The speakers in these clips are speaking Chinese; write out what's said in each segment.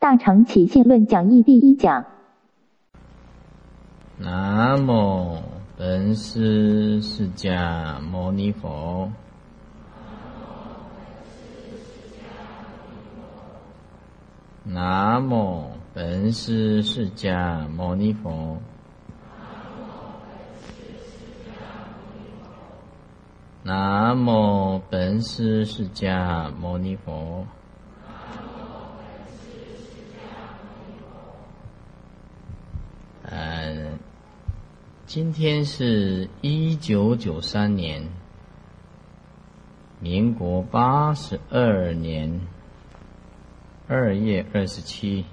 大乘起信论讲义第一讲。南无本师释迦牟尼佛。南无本师释迦牟尼佛。南无本师释迦牟尼佛。今天是一九九三年，民国八十二年二月二十七，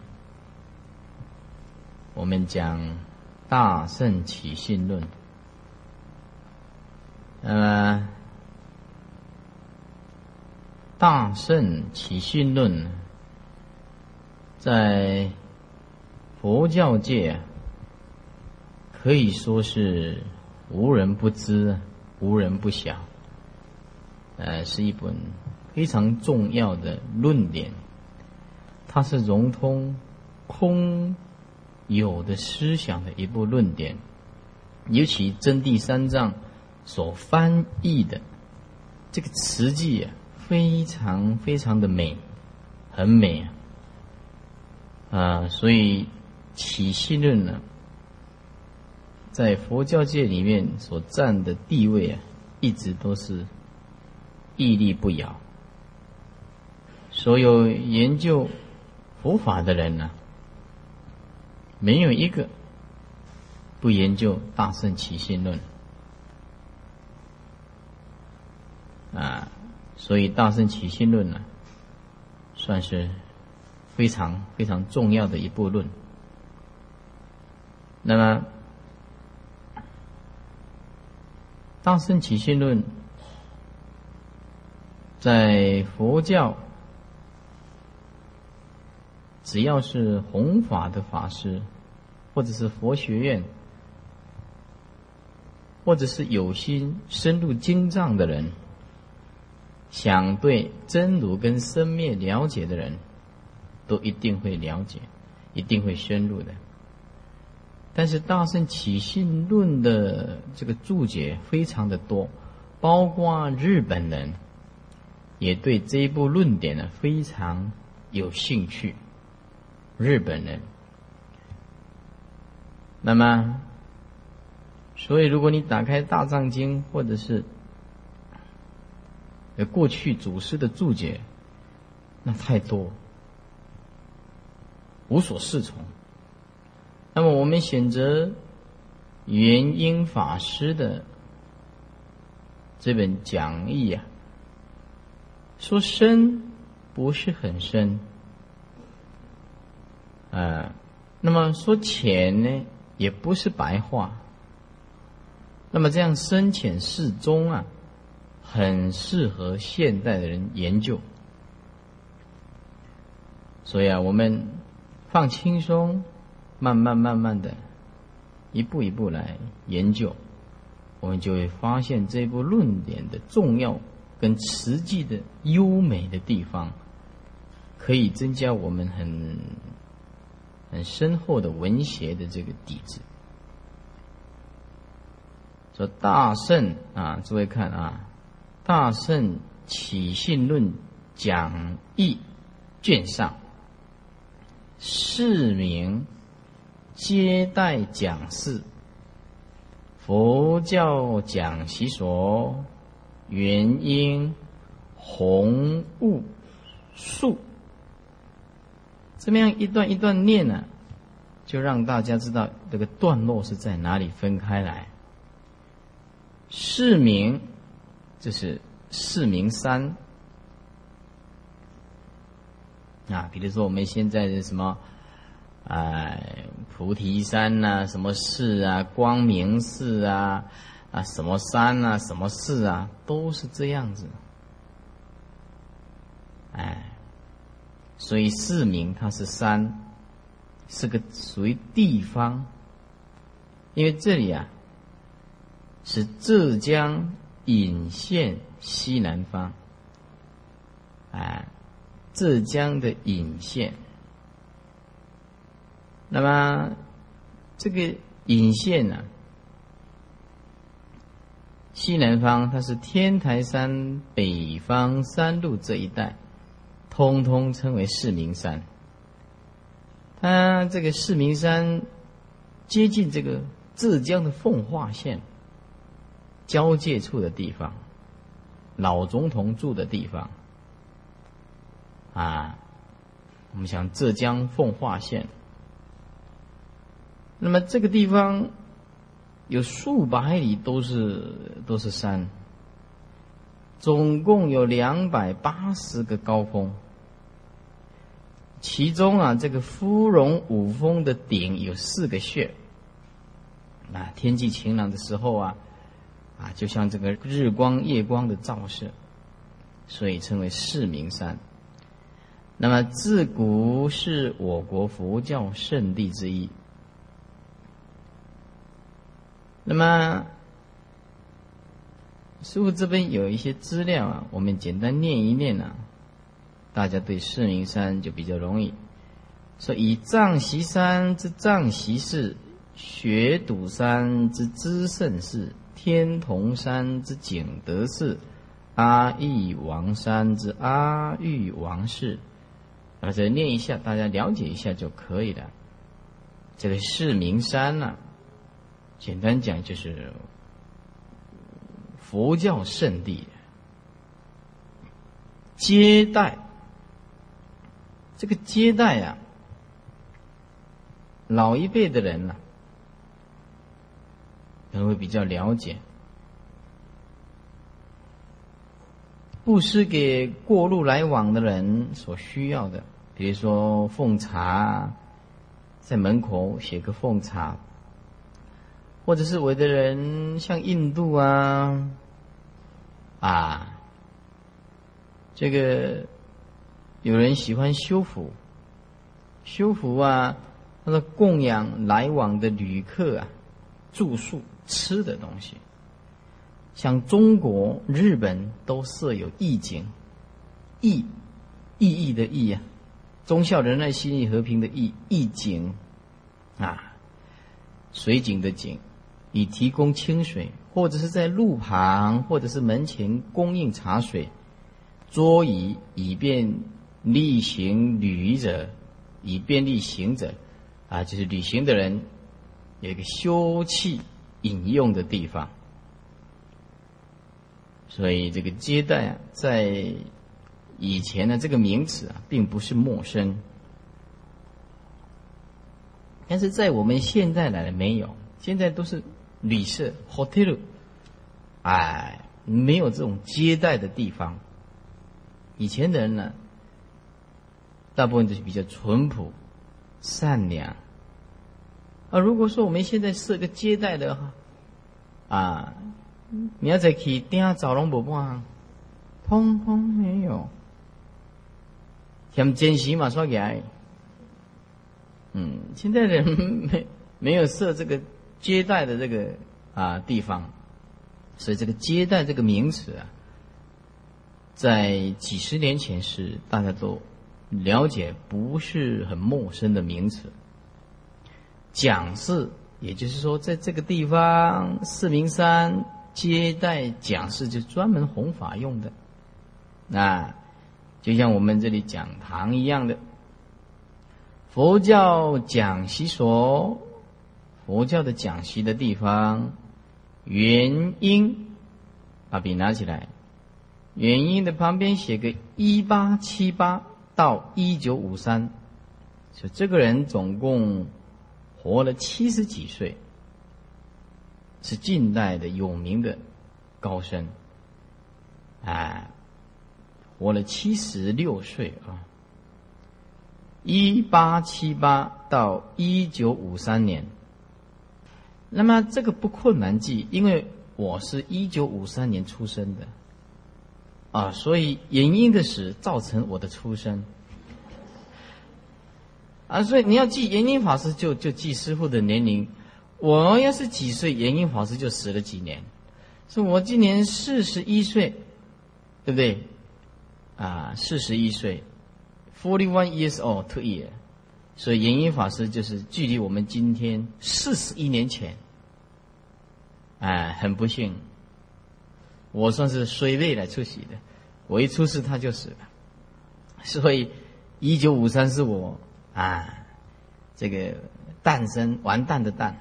我们讲《大圣起信论》。那么，《大圣起信论》在佛教界。可以说是无人不知，无人不晓。呃，是一本非常重要的论点，它是融通空有的思想的一部论点。尤其真谛三藏所翻译的这个词句啊，非常非常的美，很美啊！啊，所以起信论呢。在佛教界里面所占的地位啊，一直都是屹立不摇。所有研究佛法的人呢，没有一个不研究《大圣起信论》啊。所以，《大圣起信论》呢，算是非常非常重要的一部论。那么，大圣起信论，在佛教，只要是弘法的法师，或者是佛学院，或者是有心深入经藏的人，想对真如跟生灭了解的人，都一定会了解，一定会深入的。但是《大圣起信论》的这个注解非常的多，包括日本人也对这一部论点呢非常有兴趣。日本人，那么，所以如果你打开《大藏经》或者是过去祖师的注解，那太多，无所适从。那么我们选择元音法师的这本讲义啊，说深不是很深，啊，那么说浅呢也不是白话，那么这样深浅适中啊，很适合现代的人研究。所以啊，我们放轻松。慢慢慢慢的，一步一步来研究，我们就会发现这部论点的重要跟实际的优美的地方，可以增加我们很很深厚的文学的这个底子。说大圣啊，诸位看啊，《大圣起信论讲义》卷上，释名。接待讲师，佛教讲习所，原因红雾树，这么样一段一段念呢，就让大家知道这个段落是在哪里分开来。市名，这是市名山啊，比如说我们现在的什么。哎，菩提山呐，什么寺啊，光明寺啊，啊，什么山啊，什么寺啊，都是这样子。哎，所以寺名它是山，是个属于地方，因为这里啊是浙江鄞县西南方，哎，浙江的鄞县。那么这个引线呢，西南方它是天台山北方山路这一带，通通称为四明山。它这个四明山接近这个浙江的奉化县交界处的地方，老总统住的地方啊。我们想浙江奉化县，那么这个地方有数百里都是都是山，总共有两百八十个高峰。其中啊，这个芙蓉五峰的顶有四个穴，啊，天气晴朗的时候啊，啊，就像这个日光夜光的照射，所以称为四明山。那么自古是我国佛教圣地之一。那么师傅这边有一些资料啊，我们简单念一念啊。大家对四明山就比较容易，说以藏席山之藏席寺、雪堵山之知胜寺、天童山之景德寺、阿育王山之阿育王寺，啊，这念一下，大家了解一下就可以了。这个四明山呢，简单讲就是佛教圣地，接待。这个接待啊，老一辈的人呢，可能会比较了解，布施给过路来往的人所需要的，比如说奉茶，在门口写个奉茶，或者是有的人像印度啊，啊，这个。有人喜欢修福，修福啊，他说供养来往的旅客啊，住宿吃的东西。像中国、日本都设有义景，义意义的义啊，忠孝仁爱心义和平的义义景啊，水井的井，以提供清水，或者是在路旁或者是门前供应茶水、桌椅，以便。例行旅者，以便利行者，啊，就是旅行的人有一个休憩饮用的地方。所以这个接待啊，在以前呢，这个名词啊，并不是陌生。但是在我们现在来了没有，现在都是旅社 hotel，哎，没有这种接待的地方。以前的人呢？大部分都是比较淳朴、善良。啊，如果说我们现在设个接待的哈，啊，明仔去订早龙不办，通通没有，像珍惜嘛说起来，嗯，现在人没没有设这个接待的这个啊地方，所以这个接待这个名词啊，在几十年前是大家都。了解不是很陌生的名词。讲师，也就是说，在这个地方，四明山接待讲师，就专门弘法用的。那就像我们这里讲堂一样的，佛教讲习所，佛教的讲习的地方，元音，把笔拿起来，元音的旁边写个一八七八。到一九五三，就这个人总共活了七十几岁，是近代的有名的高僧，哎，活了七十六岁啊。一八七八到一九五三年，那么这个不困难记，因为我是一九五三年出生的。啊，所以原因的死造成我的出生，啊，所以你要记原因法师就就记师傅的年龄，我要是几岁，原因法师就死了几年，说我今年四十一岁，对不对？啊，四十一岁，forty one years old to year，所以延英法师就是距离我们今天四十一年前，哎，很不幸，我算是衰位来出席的，我一出世他就死了，所以一九五三是我啊这个诞生完蛋的蛋，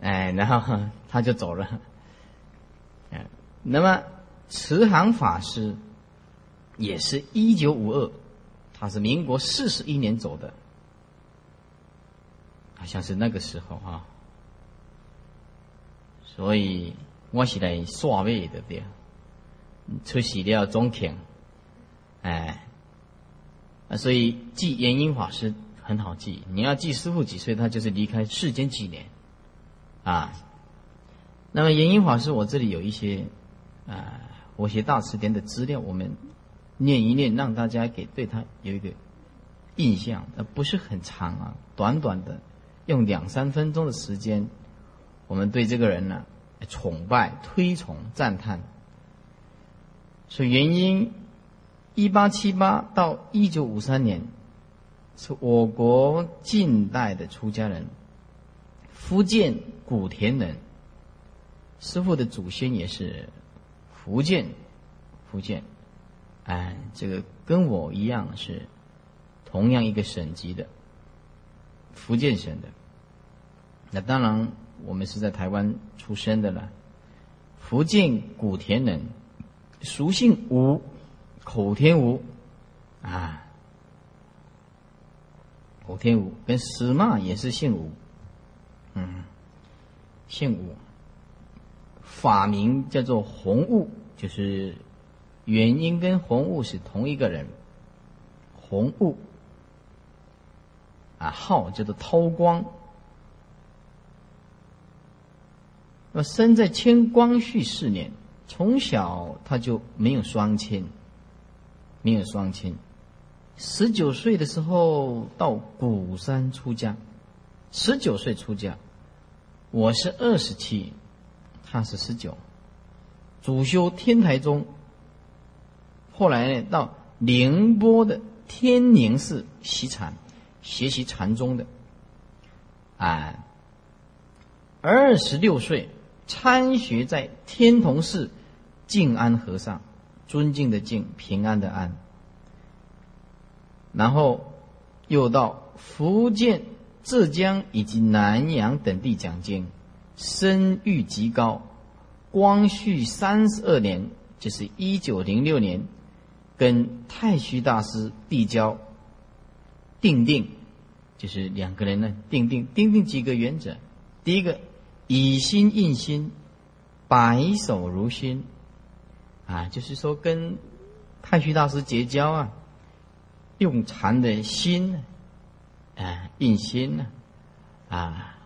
哎，然后他就走了，哎，那么慈航法师也是一九五二，他是民国四十一年走的。好像是那个时候啊，所以我是来刷位的对，出席了中庭，哎，啊，所以记延英法师很好记，你要记师傅几岁，他就是离开世间几年，啊，那么延英法师，我这里有一些啊，我写大词典的资料，我们念一念，让大家给对他有一个印象，呃，不是很长啊，短短的。用两三分钟的时间，我们对这个人呢崇拜、推崇、赞叹。所以原因，一八七八到一九五三年，是我国近代的出家人，福建古田人。师傅的祖先也是福建，福建，哎，这个跟我一样是同样一个省级的，福建省的。那当然，我们是在台湾出生的了。福建古田人，俗姓吴，口天吴，啊，口天吴跟司马也是姓吴，嗯，姓吴，法名叫做洪悟，就是原因跟洪悟是同一个人，洪悟，啊，号叫做韬光。那生在清光绪四年，从小他就没有双亲，没有双亲。十九岁的时候到鼓山出家，十九岁出家，我是二十七，他是十九，主修天台宗。后来呢，到宁波的天宁寺习禅，学习禅宗的。啊，二十六岁。参学在天童寺静安和尚，尊敬的敬，平安的安。然后又到福建、浙江以及南洋等地讲经，声誉极高。光绪三十二年，就是一九零六年，跟太虚大师递交定定，就是两个人呢定定定定几个原则，第一个。以心印心，白首如新，啊，就是说跟太虚大师结交啊，用禅的心，啊，印心呢，啊，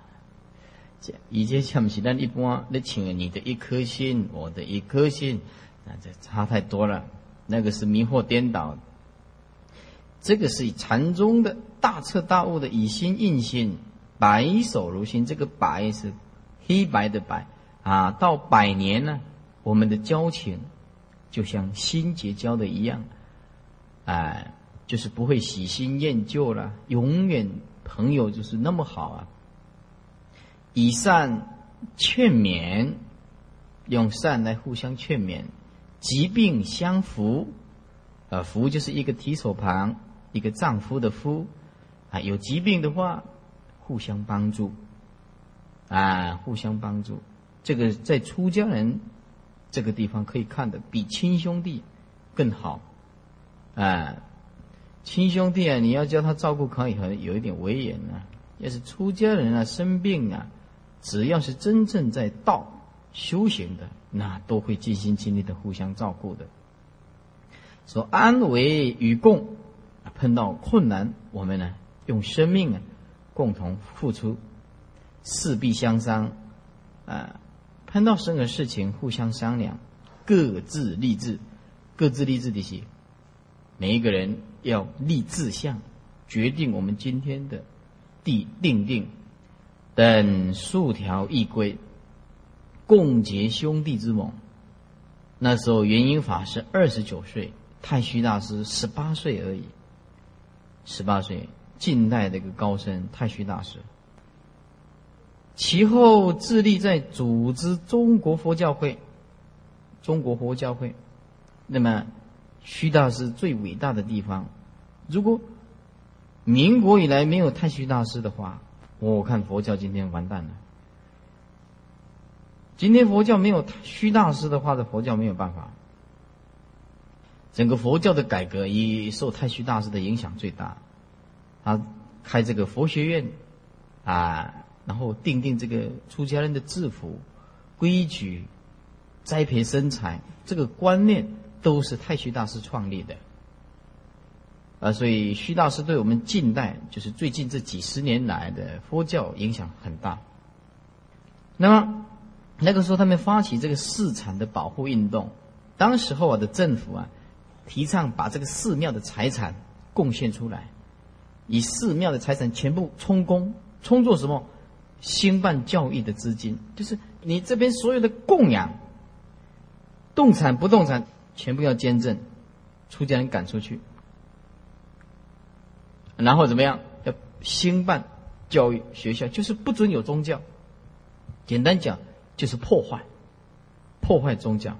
这以前像不是咱一般那请了你的一颗心，我的一颗心，那这差太多了，那个是迷惑颠倒，这个是禅宗的大彻大悟的以心印心，白首如新，这个白是。黑白的白啊，到百年呢，我们的交情就像新结交的一样，哎，就是不会喜新厌旧了，永远朋友就是那么好啊。以善劝勉，用善来互相劝勉，疾病相扶，啊，扶就是一个提手旁，一个丈夫的夫，啊，有疾病的话，互相帮助。啊，互相帮助，这个在出家人这个地方可以看的比亲兄弟更好。啊，亲兄弟啊，你要叫他照顾可以，很有一点威严啊。要是出家人啊，生病啊，只要是真正在道修行的，那都会尽心尽力的互相照顾的。说安危与共，碰到困难，我们呢用生命啊共同付出。势必相商，啊，碰到任何事情互相商量，各自立志，各自立志的是，每一个人要立志向，决定我们今天的地定定等数条一规，共结兄弟之盟。那时候元英法师二十九岁，太虚大师十八岁而已，十八岁近代的一个高僧太虚大师。其后致力在组织中国佛教会，中国佛教会。那么，虚大师最伟大的地方，如果民国以来没有太虚大师的话，我看佛教今天完蛋了。今天佛教没有虚大师的话，这佛教没有办法。整个佛教的改革以受太虚大师的影响最大，他开这个佛学院，啊。然后定定这个出家人的制服、规矩、栽培身材，这个观念都是太虚大师创立的。啊，所以虚大师对我们近代，就是最近这几十年来的佛教影响很大。那么那个时候，他们发起这个寺产的保护运动，当时候啊的政府啊，提倡把这个寺庙的财产贡献出来，以寺庙的财产全部充公，充作什么？兴办教育的资金，就是你这边所有的供养、动产、不动产，全部要捐赠，出家人赶出去，然后怎么样？要兴办教育学校，就是不准有宗教。简单讲，就是破坏，破坏宗教，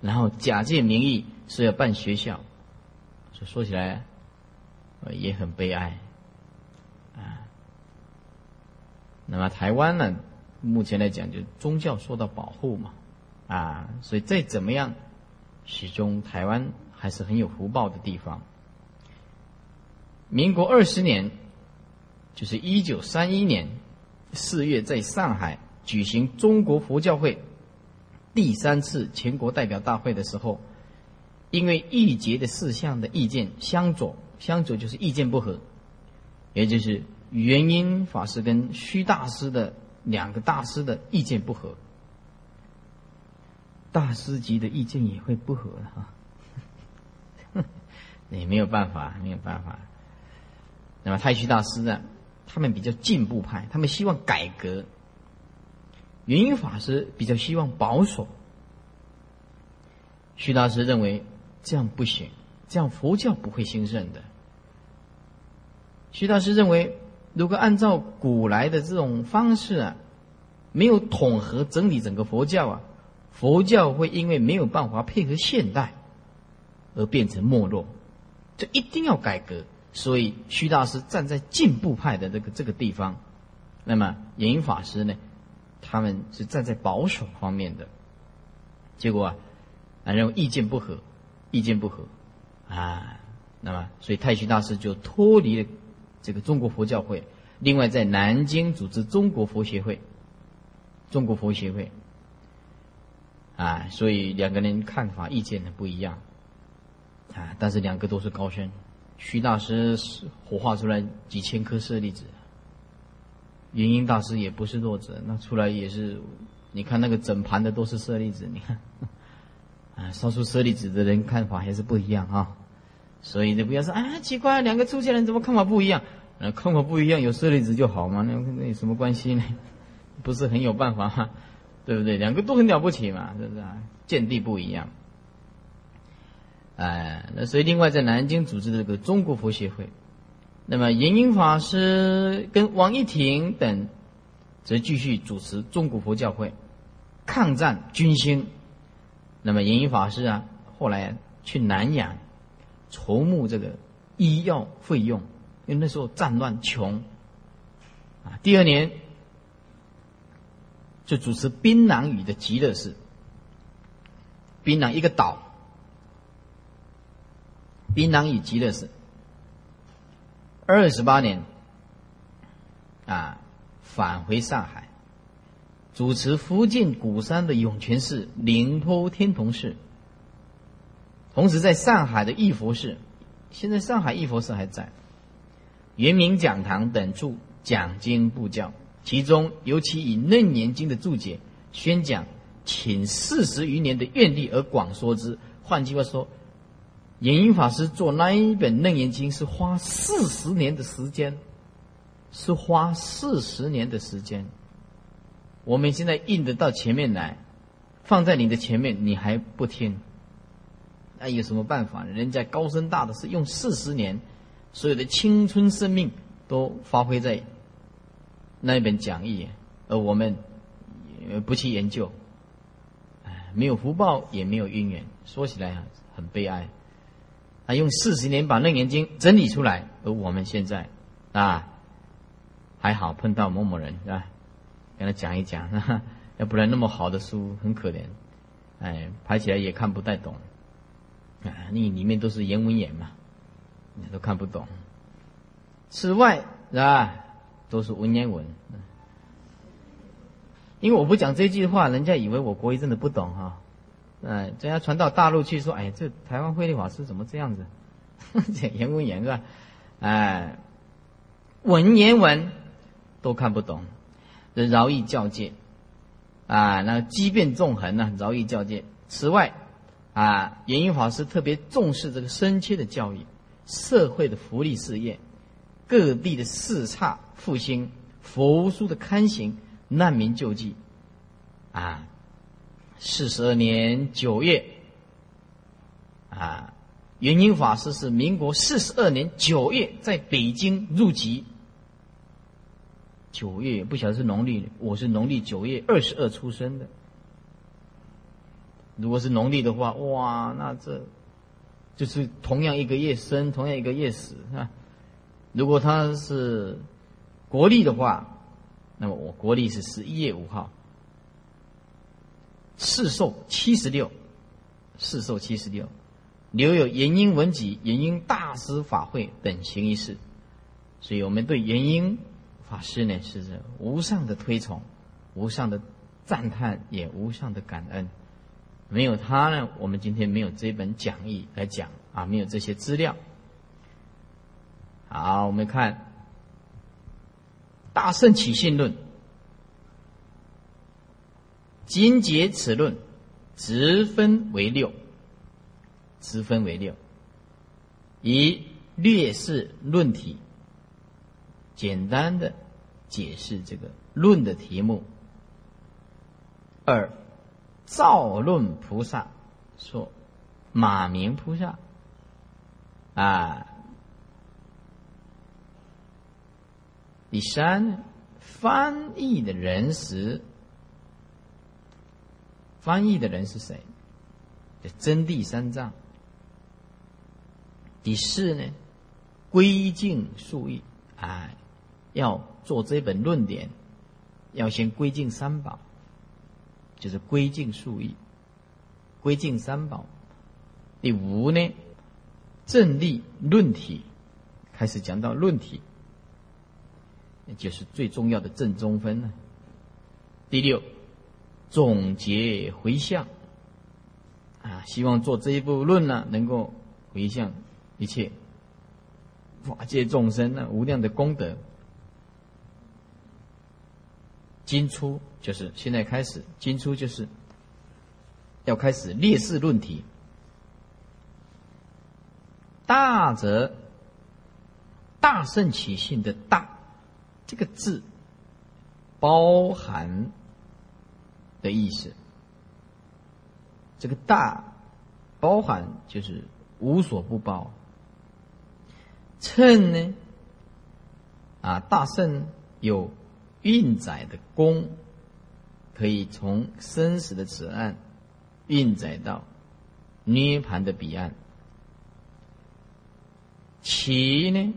然后假借名义是要办学校，所以说起来，也很悲哀啊。那么台湾呢，目前来讲就宗教受到保护嘛，啊，所以再怎么样，始终台湾还是很有福报的地方。民国二十年，就是一九三一年四月，在上海举行中国佛教会第三次全国代表大会的时候，因为议决的事项的意见相左，相左就是意见不合，也就是。元音法师跟虚大师的两个大师的意见不合，大师级的意见也会不合哈，也没有办法，没有办法。那么太虚大师呢，他们比较进步派，他们希望改革；元音法师比较希望保守。虚大师认为这样不行，这样佛教不会兴盛的。虚大师认为。如果按照古来的这种方式啊，没有统合整理整个佛教啊，佛教会因为没有办法配合现代，而变成没落。这一定要改革。所以虚大师站在进步派的这个这个地方，那么延英法师呢，他们是站在保守方面的。结果啊，啊认为意见不合，意见不合，啊，那么所以太虚大师就脱离了。这个中国佛教会，另外在南京组织中国佛协会，中国佛协会，啊，所以两个人看法意见呢不一样，啊，但是两个都是高僧，徐大师是火化出来几千颗舍利子，云英大师也不是弱者，那出来也是，你看那个整盘的都是舍利子，你看，啊，烧出舍利子的人看法还是不一样啊。所以你不要说啊，奇怪，两个出家人怎么看法不一样？呃，看法不一样，有舍利子就好嘛，那那有什么关系呢？不是很有办法吗？对不对？两个都很了不起嘛，是不是啊？见地不一样。哎，那所以另外在南京组织这个中国佛协会，那么延英法师跟王一婷等，则继续主持中国佛教会，抗战军兴。那么延英法师啊，后来去南洋。筹募这个医药费用，因为那时候战乱穷，啊，第二年就主持槟榔屿的极乐寺，槟榔一个岛，槟榔屿极乐寺，二十八年，啊，返回上海，主持福建鼓山的涌泉寺、宁波天童寺。同时，在上海的义佛寺，现在上海义佛寺还在，圆明讲堂等处讲经布教，其中尤其以《楞严经》的注解宣讲，请四十余年的愿力而广说之。换句话说，延英法师做那一本《楞严经》是花四十年的时间，是花四十年的时间。我们现在印得到前面来，放在你的前面，你还不听。那有什么办法？人家高深大的是用四十年所有的青春生命都发挥在那一本讲义，而我们不去研究，哎，没有福报，也没有因缘，说起来很悲哀。他用四十年把《楞严经》整理出来，而我们现在啊，还好碰到某某人是吧？跟他讲一讲，要不然那么好的书很可怜，哎，排起来也看不太懂，啊，你里面都是言文言嘛，你都看不懂。此外是吧，都是文言文。因为我不讲这句话，人家以为我国语真的不懂哈。哎，这要传到大陆去，说，哎，这台湾慧律法师怎么这样子？讲言文言是吧？哎，文言文都看不懂，这饶益教界啊，那机变纵横呢，饶益教界。此外，啊，言语法师特别重视这个深切的教育、社会的福利事业、各地的四差复兴、佛书的刊行、难民救济，啊。四十二年九月，啊，元英法师是民国四十二年九月在北京入籍。九月不晓得是农历，我是农历九月二十二出生的。如果是农历的话，哇，那这就是同样一个月生，同样一个月死啊。如果他是国历的话，那么我国历是十一月五号。世寿七十六，世寿七十六，留有元婴文集、元婴大师法会等行仪式，所以我们对元婴法师呢是无上的推崇、无上的赞叹，也无上的感恩。没有他呢，我们今天没有这本讲义来讲啊，没有这些资料。好，我们看《大圣起信论》。今解此论，直分为六，直分为六，以略示论体，简单的解释这个论的题目。二，造论菩萨说，马明菩萨啊。第三，翻译的人时。翻译的人是谁？真谛三藏。第四呢，归敬数义，哎，要做这本论点，要先归敬三宝，就是归敬数义，归敬三宝。第五呢，正立论体，开始讲到论体，就是最重要的正中分呢。第六。总结回向啊，希望做这一部论呢，能够回向一切法界众生呢无量的功德。今初就是现在开始，今初就是要开始列式论题。大则大圣起信的大这个字包含。的意思，这个大包含就是无所不包。称呢，啊，大圣有运载的功，可以从生死的此岸运载到涅盘的彼岸。其呢，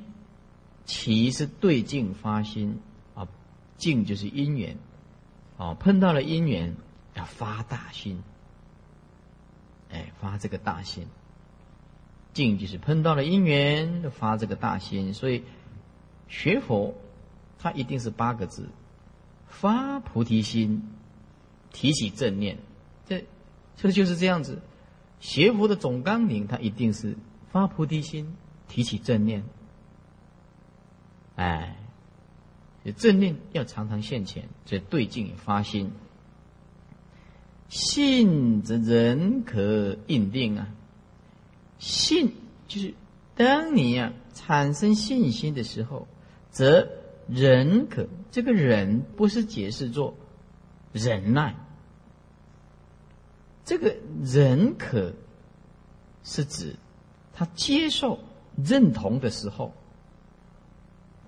其是对境发心啊，境就是因缘。哦，碰到了因缘，要发大心，哎，发这个大心。境就是碰到了因缘，发这个大心。所以学佛，它一定是八个字：发菩提心，提起正念。这，这就是这样子。学佛的总纲领，它一定是发菩提心，提起正念。哎。正念要常常现前，这对境发心，信则人可应定啊。信就是当你呀产生信心的时候，则忍可这个人不是解释作忍耐，这个忍可是指他接受认同的时候，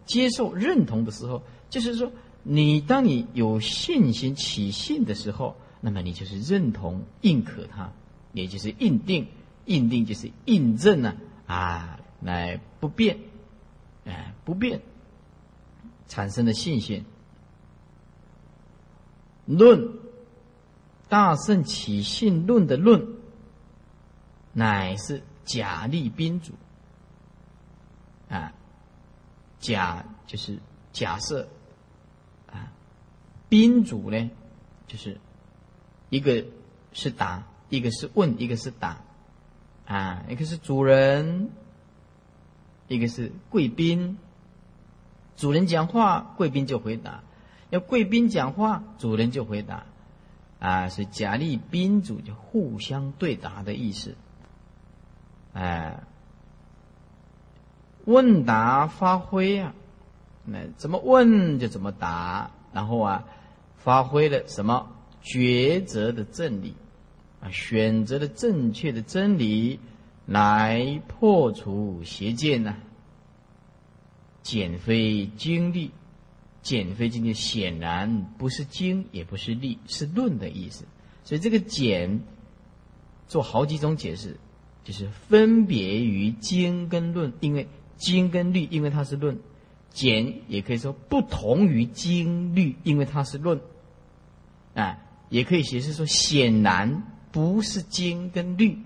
接受、认同的时候，就是说，你当你有信心、起信的时候，那么你就是认同、认可他，也就是印定。印定就是印证呢，啊，来不变，哎，不变产生的信心。论大圣起信论的论，乃是假立宾主。啊，假就是假设，啊，宾主呢，就是一个是答，一个是问，一个是答，啊，一个是主人，一个是贵宾。主人讲话，贵宾就回答；要贵宾讲话，主人就回答。啊，是假立宾主就互相对答的意思。哎。问答发挥啊，那怎么问就怎么答，然后啊，发挥了什么抉择的真理啊，选择了正确的真理来破除邪见呢？减非经历，减非经历显然不是经，也不是力，是论的意思。所以这个减做好几种解释，就是分别于经跟论，因为。经跟律，因为它是论；简也可以说不同于经律，因为它是论。啊，也可以解释说显然不是经跟律，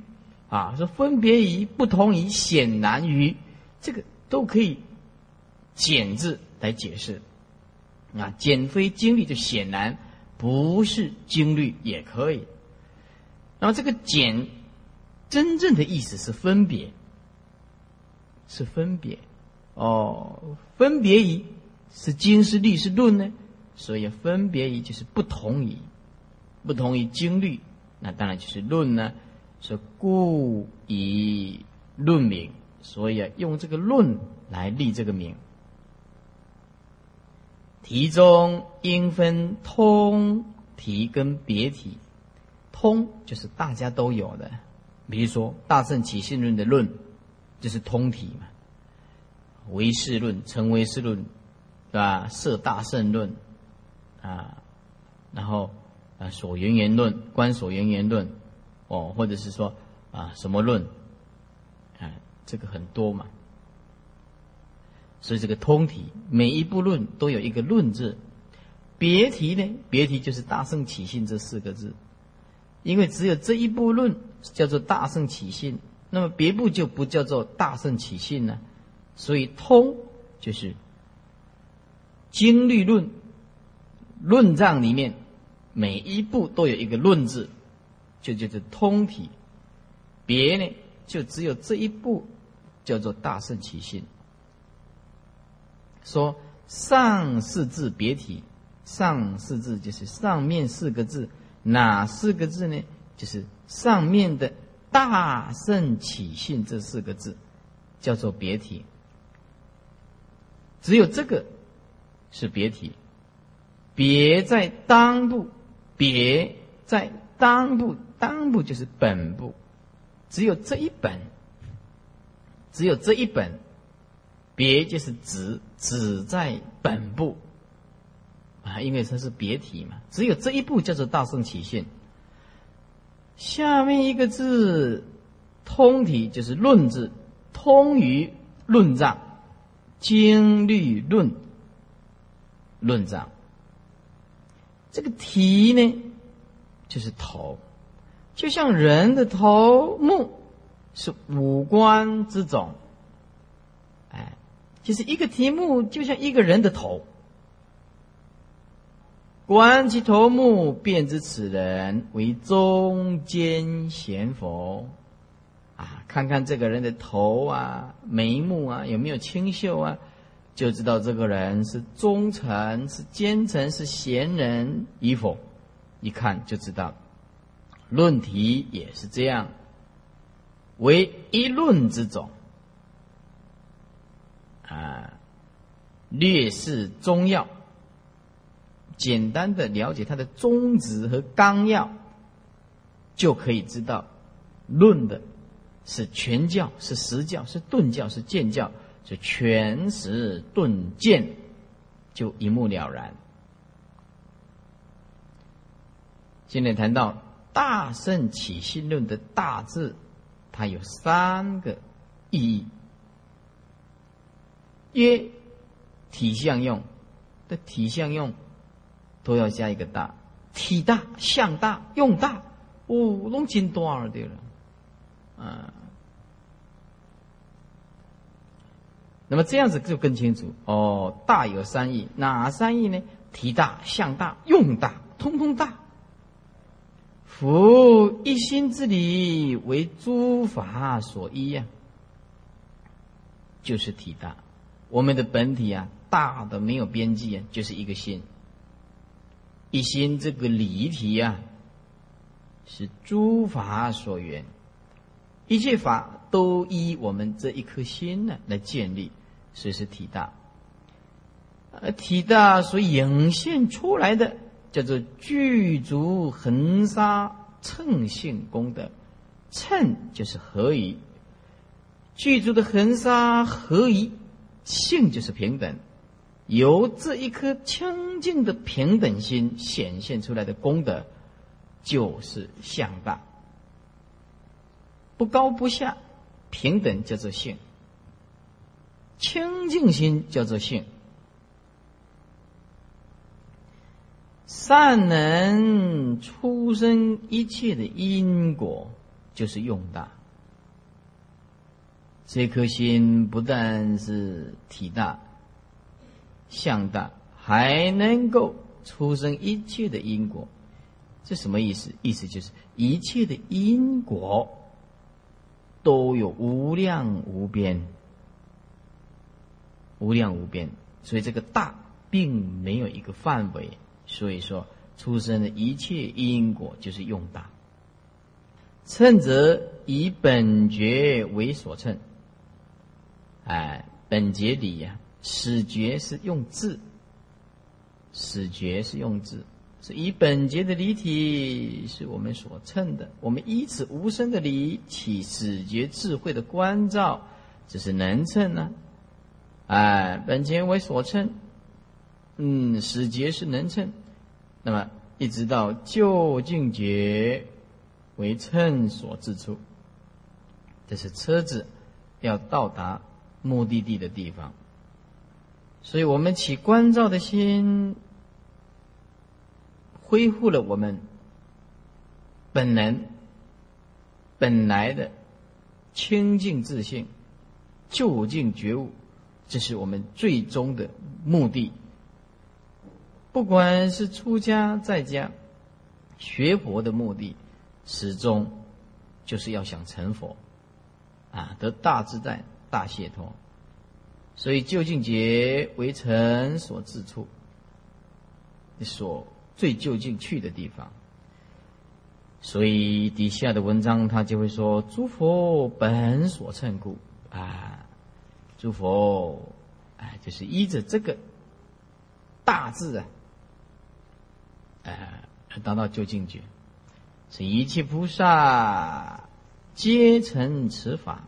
啊，说分别于不同于显然于，这个都可以简字来解释。啊，简非经律就显然不是经律也可以。那么这个简真正的意思是分别。是分别，哦，分别于是经是律是论呢，所以分别于就是不同于，不同于经律，那当然就是论呢，是故以论名，所以啊用这个论来立这个名。题中应分通题跟别题，通就是大家都有的，比如说《大圣起信论》的论。就是通体嘛，唯识论、成唯识论，对吧？设大圣论，啊，然后啊，所缘缘论、观所缘缘论，哦，或者是说啊，什么论，啊，这个很多嘛。所以这个通体，每一部论都有一个论字。别题呢？别题就是大圣起信这四个字，因为只有这一部论叫做大圣起信。那么别部就不叫做大圣起信呢，所以通就是经律论论藏里面每一部都有一个论字，就叫做通体。别呢就只有这一部叫做大圣起信。说上四字别体，上四字就是上面四个字，哪四个字呢？就是上面的。大圣起信这四个字叫做别体，只有这个是别体，别在当部，别在当部，当部就是本部，只有这一本，只有这一本，别就是指只在本部啊，因为它是别体嘛，只有这一部叫做大圣起信。下面一个字，通体就是论字，通于论藏，经律论，论藏。这个体呢，就是头，就像人的头目是五官之总，其实一个题目，就像一个人的头。观其头目，便知此人为中间贤佛。啊，看看这个人的头啊、眉目啊，有没有清秀啊，就知道这个人是忠臣、是奸臣、是贤人与否。一看就知道。论题也是这样，为一论之种。略示中要。简单的了解它的宗旨和纲要，就可以知道，论的是全教，是实教，是顿教，是见教，是全时顿见，就一目了然。现在谈到《大圣起信论》的大字，它有三个意义：曰体相用的体相用都要加一个大，体大、相大、用大，哦，弄真大了对了，啊。那么这样子就更清楚哦。大有三义，哪三义呢？体大、相大、用大，通通大。夫一心之理为诸法所依呀，就是体大。我们的本体啊，大的没有边际啊，就是一个心。一心这个离体啊，是诸法所缘，一切法都依我们这一颗心呢来建立。所以是体大，呃，体大所涌现出来的叫做具足恒沙称性功德，称就是合一，具足的恒沙合一性就是平等，由这一颗清净的平等心显现出来的功德，就是相大，不高不下，平等叫做性。清净心叫做性，善能出生一切的因果，就是用大。这颗心不但是体大、相大，还能够出生一切的因果。这什么意思？意思就是一切的因果都有无量无边。无量无边，所以这个大并没有一个范围。所以说，出生的一切因果就是用大。称则以本觉为所称。哎，本觉里呀，始觉是用字，始觉是用字，是以本觉的离体是我们所称的。我们依此无声的理起始觉智慧的关照，这是能称呢。哎，本节为所称，嗯，始觉是能称，那么一直到究竟节为称所至处，这是车子要到达目的地的地方，所以我们起关照的心，恢复了我们本能本来的清净自信，就近觉悟。这是我们最终的目的。不管是出家在家学佛的目的，始终就是要想成佛，啊，得大自在、大解脱。所以究竟劫为成所自处，所最究竟去的地方。所以底下的文章他就会说：“诸佛本所称故啊。”诸佛，哎，就是依着这个大字啊，哎，达到究竟觉，是一切菩萨皆成此法，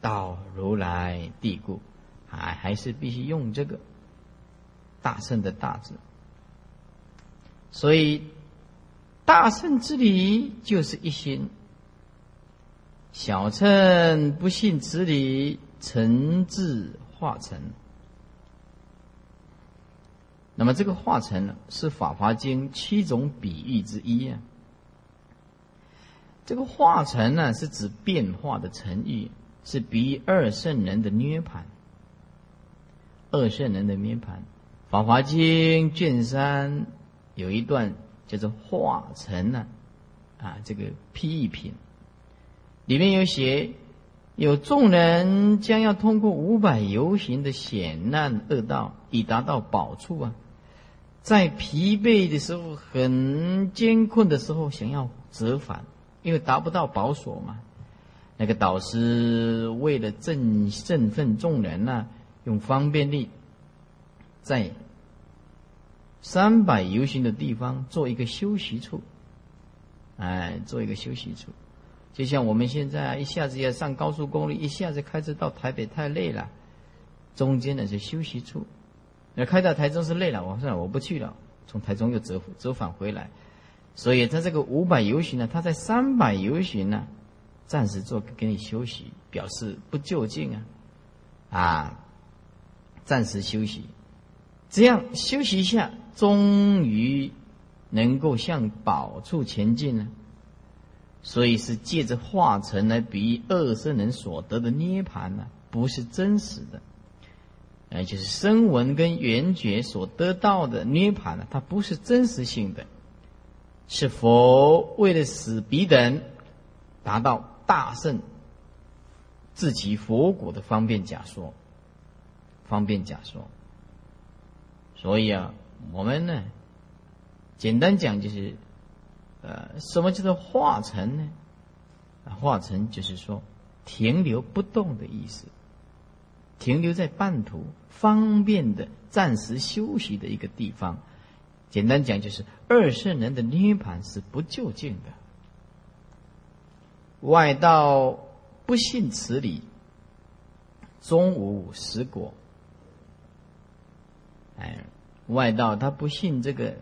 到如来地故，还还是必须用这个大圣的大字。所以大圣之理就是一心，小乘不信此理。成智化成，那么这个化成呢，是《法华经》七种比喻之一啊。这个化成呢，是指变化的成语，是比二圣人的涅盘。二圣人的涅盘，《法华经》卷三有一段叫做“化成”呢，啊，这个批评里面有写。有众人将要通过五百游行的险难恶道，以达到宝处啊！在疲惫的时候、很艰困的时候，想要折返，因为达不到宝所嘛。那个导师为了振振奋众人呢，用方便力，在三百游行的地方做一个休息处，哎，做一个休息处。就像我们现在，一下子要上高速公路，一下子开车到台北太累了，中间呢是休息处。那开到台中是累了，我算了，我不去了，从台中又折折返回来。所以他这个五百游行呢，他在三百游行呢，暂时做给你休息，表示不就近啊，啊，暂时休息，这样休息一下，终于能够向宝处前进呢。所以是借着化成来比喻二圣人所得的涅盘呢，不是真实的，哎，就是声闻跟缘觉所得到的涅盘呢，它不是真实性的，是佛为了使彼等达到大圣自其佛果的方便假说，方便假说。所以啊，我们呢，简单讲就是。呃，什么叫做化成呢？化成就是说停留不动的意思，停留在半途，方便的暂时休息的一个地方。简单讲，就是二圣人的涅盘是不就近的。外道不信此理，终无实果。哎，外道他不信这个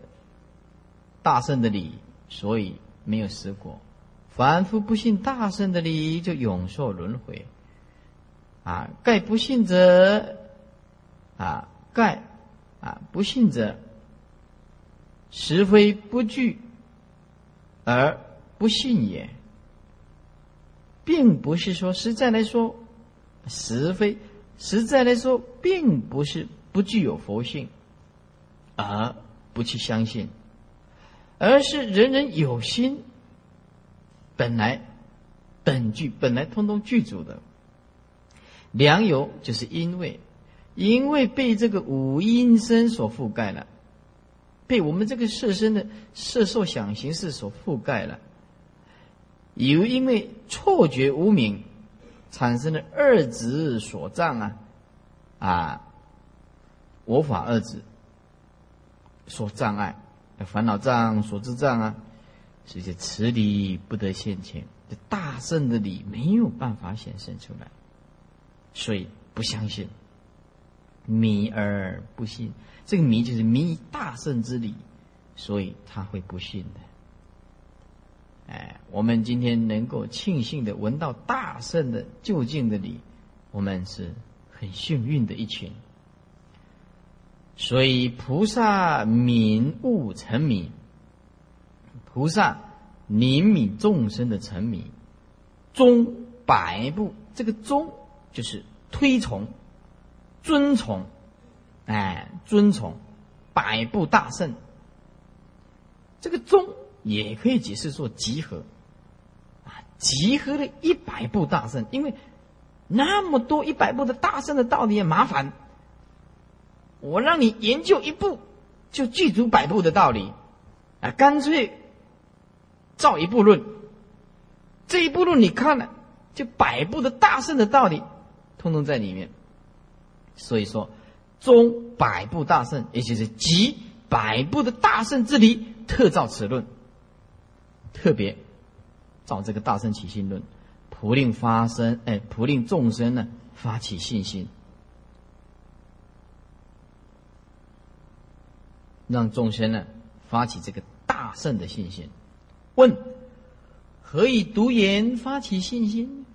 大圣的理。所以没有实果，凡夫不信大圣的理，就永受轮回。啊，盖不信者，啊，盖啊不信者，实非不惧而不信也，并不是说实在来说，实非实在来说，并不是不具有佛性而不去相信。而是人人有心，本来本具本来通通具足的良由，就是因为因为被这个五阴身所覆盖了，被我们这个色身的色受想行识所覆盖了，有因为错觉无明产生的二执所障啊啊，我法二执所障碍。烦恼障、所知障啊，这些此理不得现前，这大圣的理没有办法显现出来，所以不相信，迷而不信。这个迷就是迷大圣之理，所以他会不信的。哎，我们今天能够庆幸的闻到大圣的就近的礼，我们是很幸运的一群。所以菩萨悯悟成名，菩萨怜悯众生的沉迷，忠百步，这个忠就是推崇、尊崇，哎，尊崇百步大圣。这个忠也可以解释说集合，啊，集合了一百部大圣，因为那么多一百部的大圣的道理也麻烦。我让你研究一部，就具足百部的道理，啊，干脆造一部论。这一部论你看了，就百部的大圣的道理，通通在里面。所以说，中百部大圣，也就是集百部的大圣之理，特造此论。特别造这个大圣起信论，普令发生，哎，普令众生呢发起信心。让众生呢发起这个大圣的信心。问：何以独言发起信心？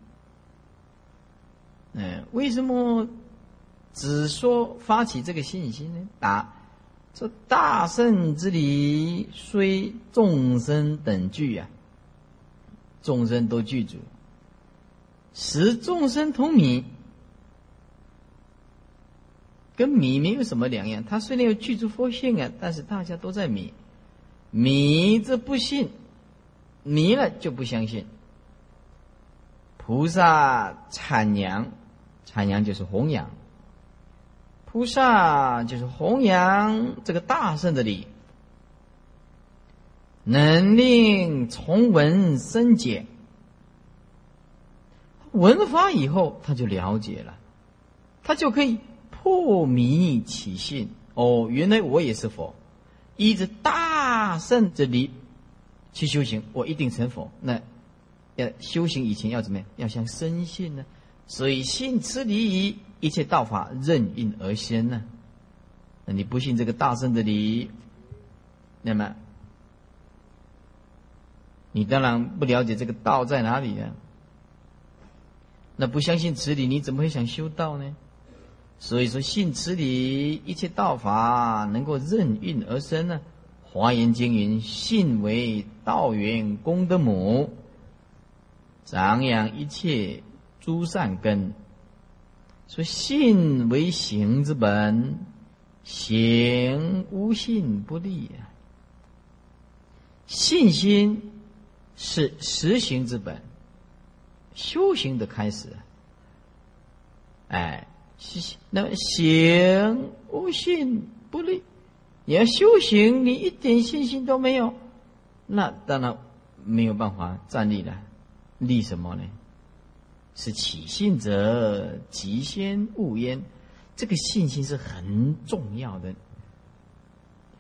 嗯，为什么只说发起这个信心呢？答：这大圣之理虽众生等具啊，众生都具足，使众生同名。跟米没有什么两样，他虽然有具足佛性啊，但是大家都在迷，迷这不信，迷了就不相信。菩萨产扬，产扬就是弘扬，菩萨就是弘扬这个大圣的理，能令从闻生解，闻法以后他就了解了，他就可以。破迷起信哦，原来我也是佛，依着大圣之理去修行，我一定成佛。那要修行以前要怎么样？要先深信呢？所以信此理，一切道法任运而生呢。你不信这个大圣的理，那么你当然不了解这个道在哪里啊。那不相信此理，你怎么会想修道呢？所以说，信此理，一切道法能够任运而生呢。华严经云：“信为道源功德母，长养一切诸善根。”说信为行之本，行无信不立啊。信心是实行之本，修行的开始。哎，那么行无信不立。你要修行，你一点信心都没有，那当然没有办法站立了。立什么呢？是起信者，即先勿焉。这个信心是很重要的，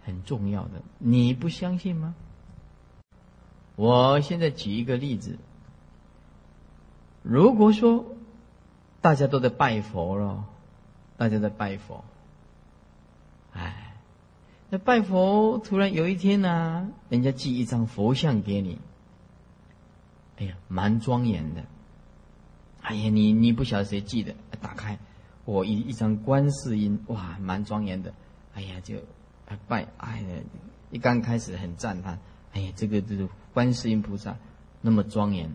很重要的。你不相信吗？我现在举一个例子。如果说大家都在拜佛了，大家在拜佛，哎。那拜佛，突然有一天呢，人家寄一张佛像给你，哎呀，蛮庄严的。哎呀，你你不晓得谁寄的，打开，我一一张观世音，哇，蛮庄严的。哎呀，就拜，哎呀，一刚开始很赞叹，哎呀，这个这个观世音菩萨那么庄严。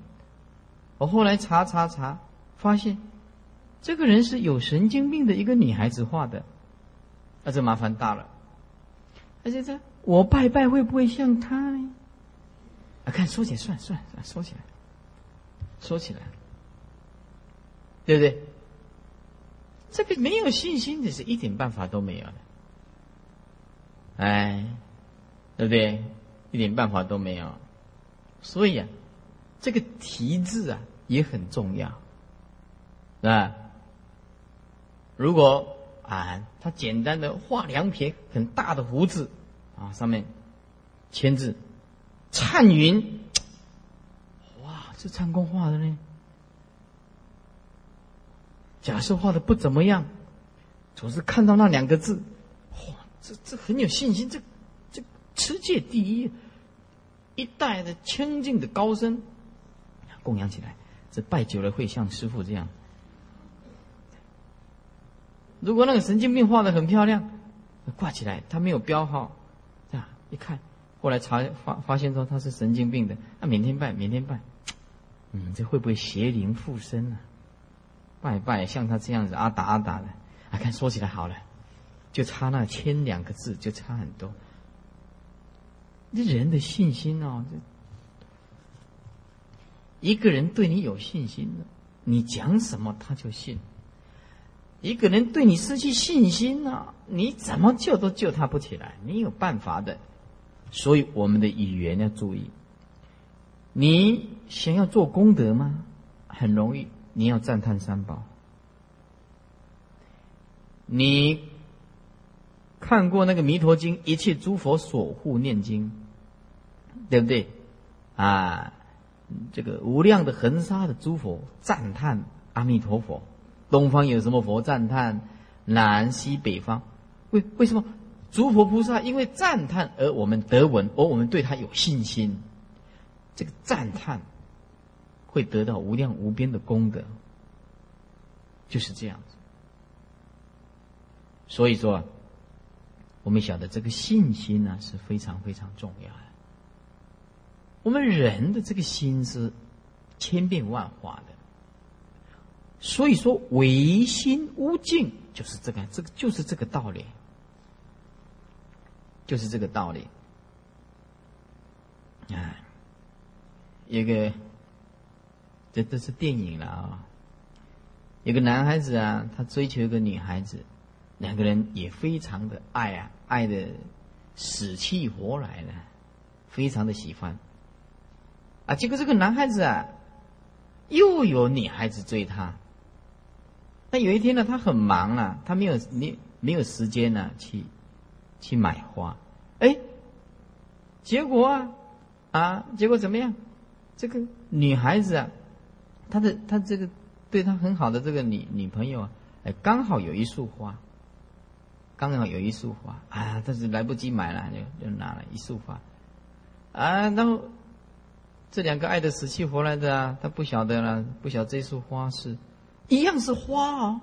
我后来查查查，发现这个人是有神经病的一个女孩子画的，那这麻烦大了。而且这我拜拜会不会像他呢？啊，看收起来，算算算，收起来，收起来，对不对？这个没有信心的是一点办法都没有的，哎，对不对？一点办法都没有。所以啊，这个题字啊也很重要，啊，如果。啊，他简单的画两撇很大的胡子，啊，上面签字“灿云”，哇，这灿公画的呢？假设画的不怎么样，总是看到那两个字，哇，这这很有信心，这这持戒第一，一代的清净的高僧，供养起来，这拜久了会像师傅这样。如果那个神经病画的很漂亮，挂起来，他没有标号，这样一看，后来查发发现说他是神经病的，那每天拜，每天拜，嗯，这会不会邪灵附身呢？拜拜，像他这样子阿达阿达的，啊，看说起来好了，就差那千两个字，就差很多。这人的信心哦，这一个人对你有信心了，你讲什么他就信。一个人对你失去信心了，你怎么救都救他不起来，你有办法的。所以我们的语言要注意。你想要做功德吗？很容易，你要赞叹三宝。你看过那个《弥陀经》，一切诸佛所护念经，对不对？啊，这个无量的恒沙的诸佛赞叹阿弥陀佛。东方有什么佛赞叹？南西北方，为为什么？诸佛菩萨因为赞叹而我们得闻，而我们对他有信心。这个赞叹会得到无量无边的功德，就是这样子。所以说，我们晓得这个信心呢是非常非常重要的。我们人的这个心是千变万化的。所以说，唯心无境，就是这个，这个就是这个道理，就是这个道理。啊，一个，这都是电影了啊。有个男孩子啊，他追求一个女孩子，两个人也非常的爱啊，爱的死去活来的，非常的喜欢。啊，结果这个男孩子啊，又有女孩子追他。但有一天呢，他很忙啊，他没有没没有时间呢，去去买花。哎，结果啊，啊，结果怎么样？这个女孩子啊，他的他这个对他很好的这个女女朋友啊，哎，刚好有一束花，刚好有一束花。啊，但是来不及买了，就就拿了一束花，啊，然后这两个爱的死去活来的啊，他不晓得了，不晓这束花是一样是花哦，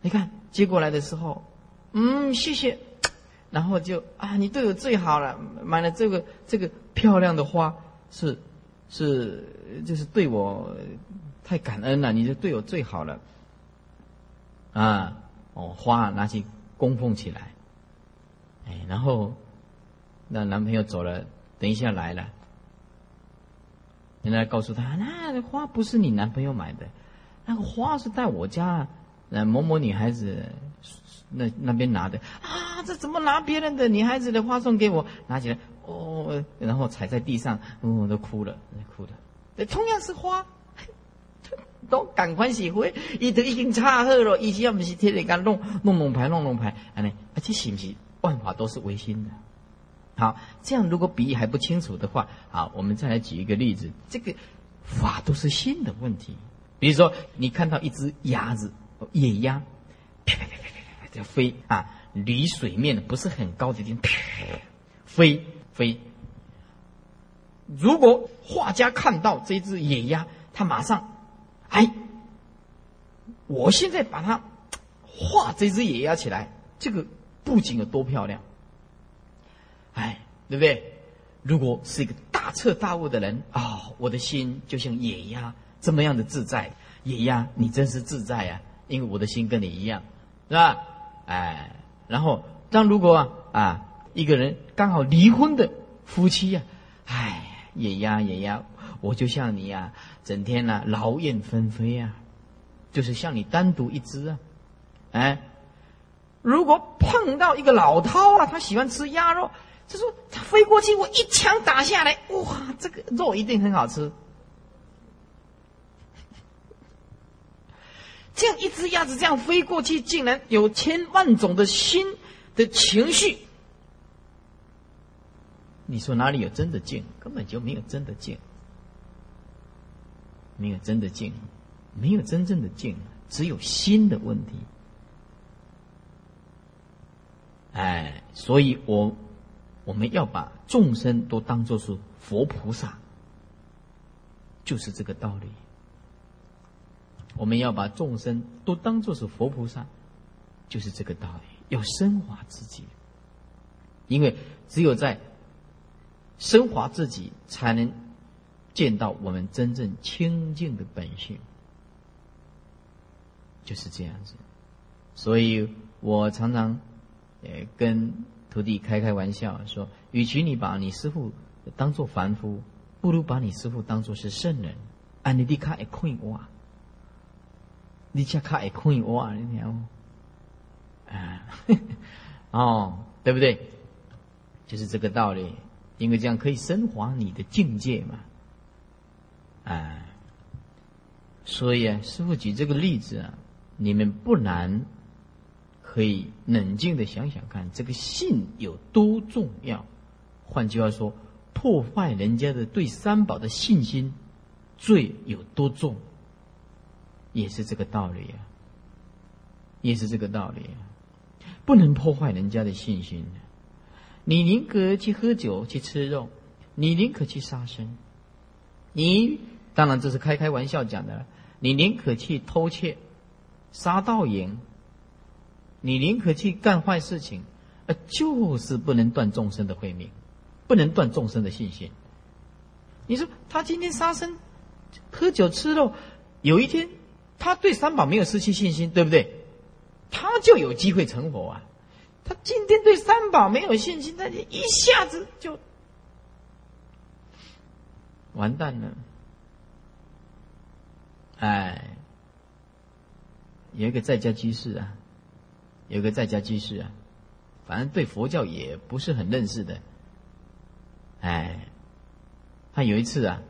你看接过来的时候，嗯，谢谢，然后就啊，你对我最好了，买了这个这个漂亮的花是。是，就是对我太感恩了，你就对我最好了，啊，哦，花拿去供奉起来，哎，然后那男朋友走了，等一下来了，人家告诉他，那花不是你男朋友买的，那个花是在我家，那某某女孩子那那边拿的啊，这怎么拿别人的女孩子的花送给我？拿起来。哦，然后踩在地上，我，都哭了，哭了。同样是花，都赶快喜欢，伊都已经差好了，以前要不是天天干弄弄弄牌弄弄牌，安尼，而且是不是万法都是唯心的？好，这样如果比喻还不清楚的话，好，我们再来举一个例子，这个法都是心的问题。比如说，你看到一只鸭子，野鸭，啪啪啪啪啪在飞啊，离水面不是很高的地方，飞。飞。如果画家看到这只野鸭，他马上，哎，我现在把它画这只野鸭起来，这个布景有多漂亮？哎，对不对？如果是一个大彻大悟的人啊，我的心就像野鸭这么样的自在。野鸭，你真是自在啊，因为我的心跟你一样，是吧？哎，然后当如果啊。一个人刚好离婚的夫妻呀，哎，也呀也呀，我就像你呀，整天呢劳燕分飞呀，就是像你单独一只啊，哎，如果碰到一个老饕啊，他喜欢吃鸭肉，就说他飞过去，我一枪打下来，哇，这个肉一定很好吃。这样一只鸭子这样飞过去，竟然有千万种的心的情绪。你说哪里有真的静？根本就没有真的静，没有真的静，没有真正的静，只有心的问题。哎，所以我我们要把众生都当作是佛菩萨，就是这个道理。我们要把众生都当作是佛菩萨，就是这个道理。要升华自己，因为只有在升华自己，才能见到我们真正清净的本性，就是这样子。所以我常常呃跟徒弟开开玩笑说：，与其你把你师傅当做凡夫，不如把你师傅当做是圣人。啊，你的卡会看我，你这卡会看我，你听啊，哦，对不对？就是这个道理。因为这样可以升华你的境界嘛，啊，所以啊，师傅举这个例子啊，你们不难可以冷静的想想看，这个信有多重要。换句话说，破坏人家的对三宝的信心，罪有多重，也是这个道理啊，也是这个道理啊，不能破坏人家的信心。你宁可去喝酒去吃肉，你宁可去杀生，你当然这是开开玩笑讲的。你宁可去偷窃、杀盗淫，你宁可去干坏事情，呃，就是不能断众生的慧命，不能断众生的信心。你说他今天杀生、喝酒吃肉，有一天他对三宝没有失去信心，对不对？他就有机会成佛啊。他今天对三宝没有信心，他就一下子就完蛋了。哎，有一个在家居士啊，有一个在家居士啊，反正对佛教也不是很认识的。哎，他有一次啊，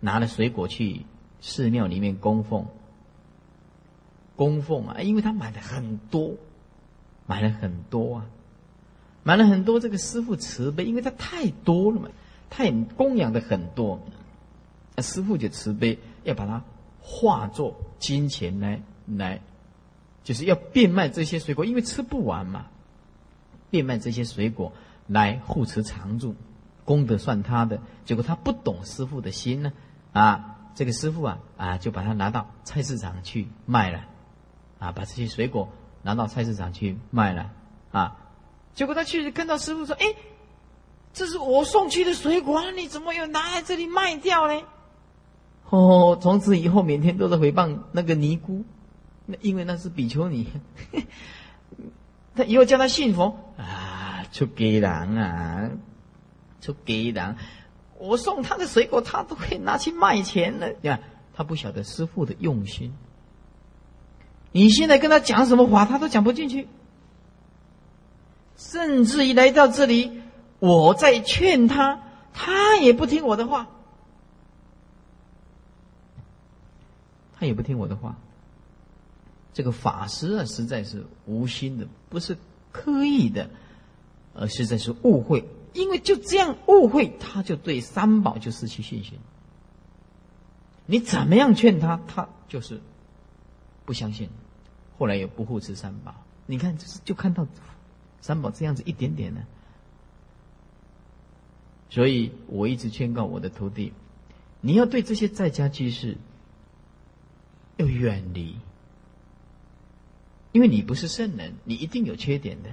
拿了水果去寺庙里面供奉，供奉啊，因为他买的很多。买了很多啊，买了很多。这个师傅慈悲，因为他太多了嘛，他也供养的很多，那师傅就慈悲，要把它化作金钱来来，就是要变卖这些水果，因为吃不完嘛，变卖这些水果来护持常住，功德算他的。结果他不懂师傅的心呢，啊，这个师傅啊啊，就把它拿到菜市场去卖了，啊，把这些水果拿到菜市场去卖了，啊，结果他去跟到师傅说，哎。这是我送去的水果，你怎么又拿来这里卖掉呢？哦，从此以后每天都在回谤那个尼姑，那因为那是比丘尼，他以后叫他信佛啊，出给人啊，出给人，我送他的水果，他都可以拿去卖钱了。呀，他不晓得师傅的用心。你现在跟他讲什么话，他都讲不进去，甚至于来到这里。我在劝他，他也不听我的话，他也不听我的话。这个法师啊，实在是无心的，不是刻意的，而实在是误会。因为就这样误会，他就对三宝就失去信心。你怎么样劝他，他就是不相信。后来也不护持三宝。你看，就是就看到三宝这样子一点点的。所以我一直劝告我的徒弟，你要对这些在家居士要远离，因为你不是圣人，你一定有缺点的。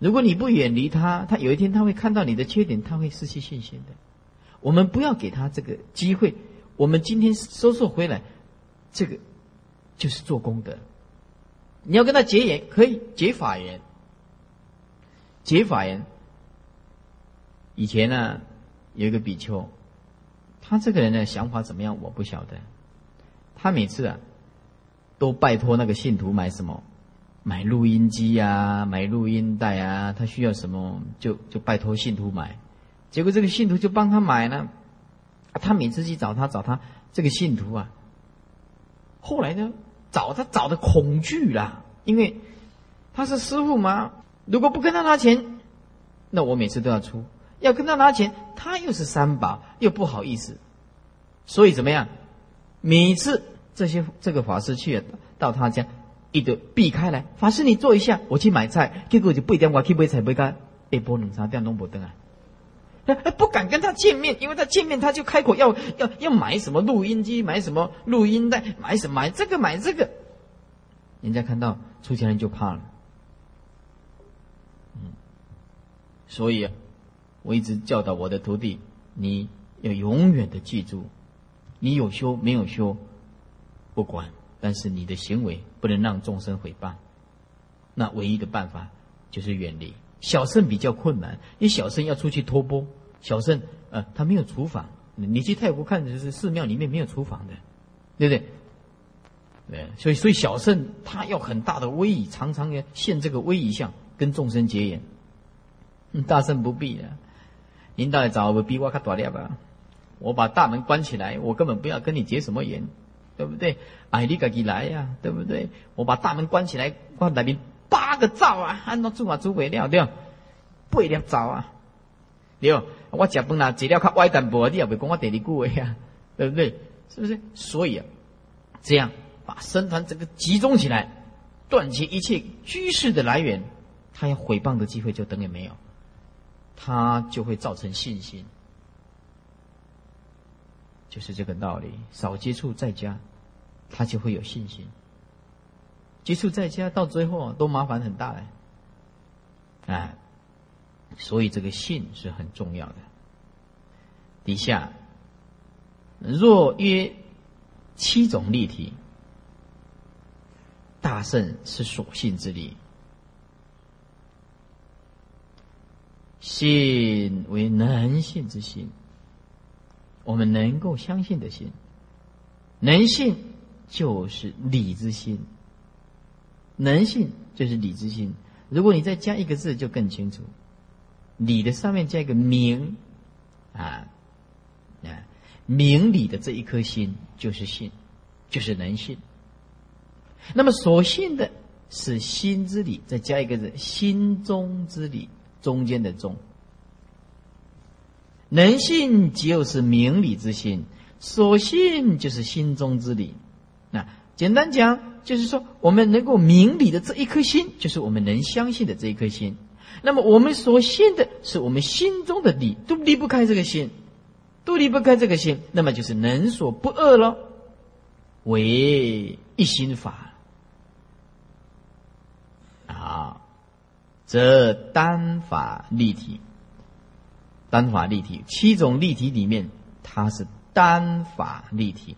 如果你不远离他，他有一天他会看到你的缺点，他会失去信心的。我们不要给他这个机会。我们今天收受回来，这个就是做功德。你要跟他结缘，可以结法缘，结法缘。以前呢，有一个比丘，他这个人的想法怎么样？我不晓得。他每次啊，都拜托那个信徒买什么，买录音机啊，买录音带啊，他需要什么就就拜托信徒买。结果这个信徒就帮他买了。他每次去找他找他这个信徒啊，后来呢，找他找的恐惧啦，因为他是师傅嘛，如果不跟他拿钱，那我每次都要出。要跟他拿钱，他又是三宝，又不好意思，所以怎么样？每次这些这个法师去到他家，一都避开来。法师，你坐一下，我去买菜。结果就不一定，我去买菜不干，一波冷茶店弄不登啊！不敢跟他见面，因为他见面他就开口要要要买什么录音机，买什么录音带，买什么买这个买这个，人家看到出家人就怕了。嗯，所以。我一直教导我的徒弟，你要永远的记住，你有修没有修，不管，但是你的行为不能让众生毁谤。那唯一的办法就是远离。小圣比较困难，因为小圣要出去托钵，小圣呃他没有厨房。你去泰国看的是寺庙里面没有厨房的，对不对？对，所以所以小圣他要很大的威仪，常常要现这个威仪相跟众生结缘。大圣不必的。领导来找我比我看大力吧，我把大门关起来，我根本不要跟你结什么缘，对不对？哎，你自己来呀，对不对？我把大门关起来，我那边八个灶啊，按照做法做不了，对八粒灶啊，对我食饭啦，食了较歪淡薄，你也袂讲我第二句话呀，对不对？是不是？所以啊，这样把僧团整个集中起来，断绝一切居士的来源，他要毁谤的机会就等于没有。他就会造成信心，就是这个道理。少接触在家，他就会有信心。接触在家到最后都麻烦很大嘞，哎，所以这个信是很重要的。底下若约七种立体，大圣是所信之理。信为能信之心，我们能够相信的心，能信就是理之心，能信就是理之心。如果你再加一个字，就更清楚。理的上面加一个明，啊啊，明理的这一颗心就是信，就是能信。那么所信的是心之理，再加一个字，心中之理。中间的中，能信就是明理之心，所信就是心中之理。那简单讲，就是说我们能够明理的这一颗心，就是我们能相信的这一颗心。那么我们所信的是我们心中的理，都离不开这个心，都离不开这个心，那么就是能所不二了，为一心法。啊，则单法立体，单法立体七种立体里面，它是单法立体，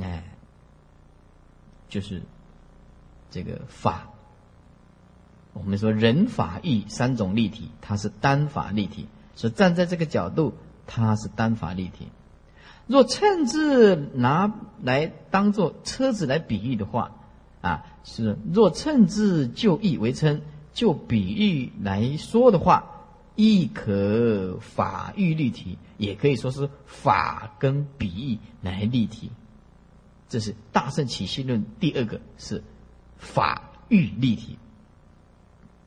哎，就是这个法。我们说人法义三种立体，它是单法立体，所以站在这个角度，它是单法立体。若称字拿来当做车子来比喻的话，啊，是若称字就义为称，就比喻来说的话，亦可法喻立体，也可以说是法跟比喻来立体。这是大圣起信论第二个是法喻立体。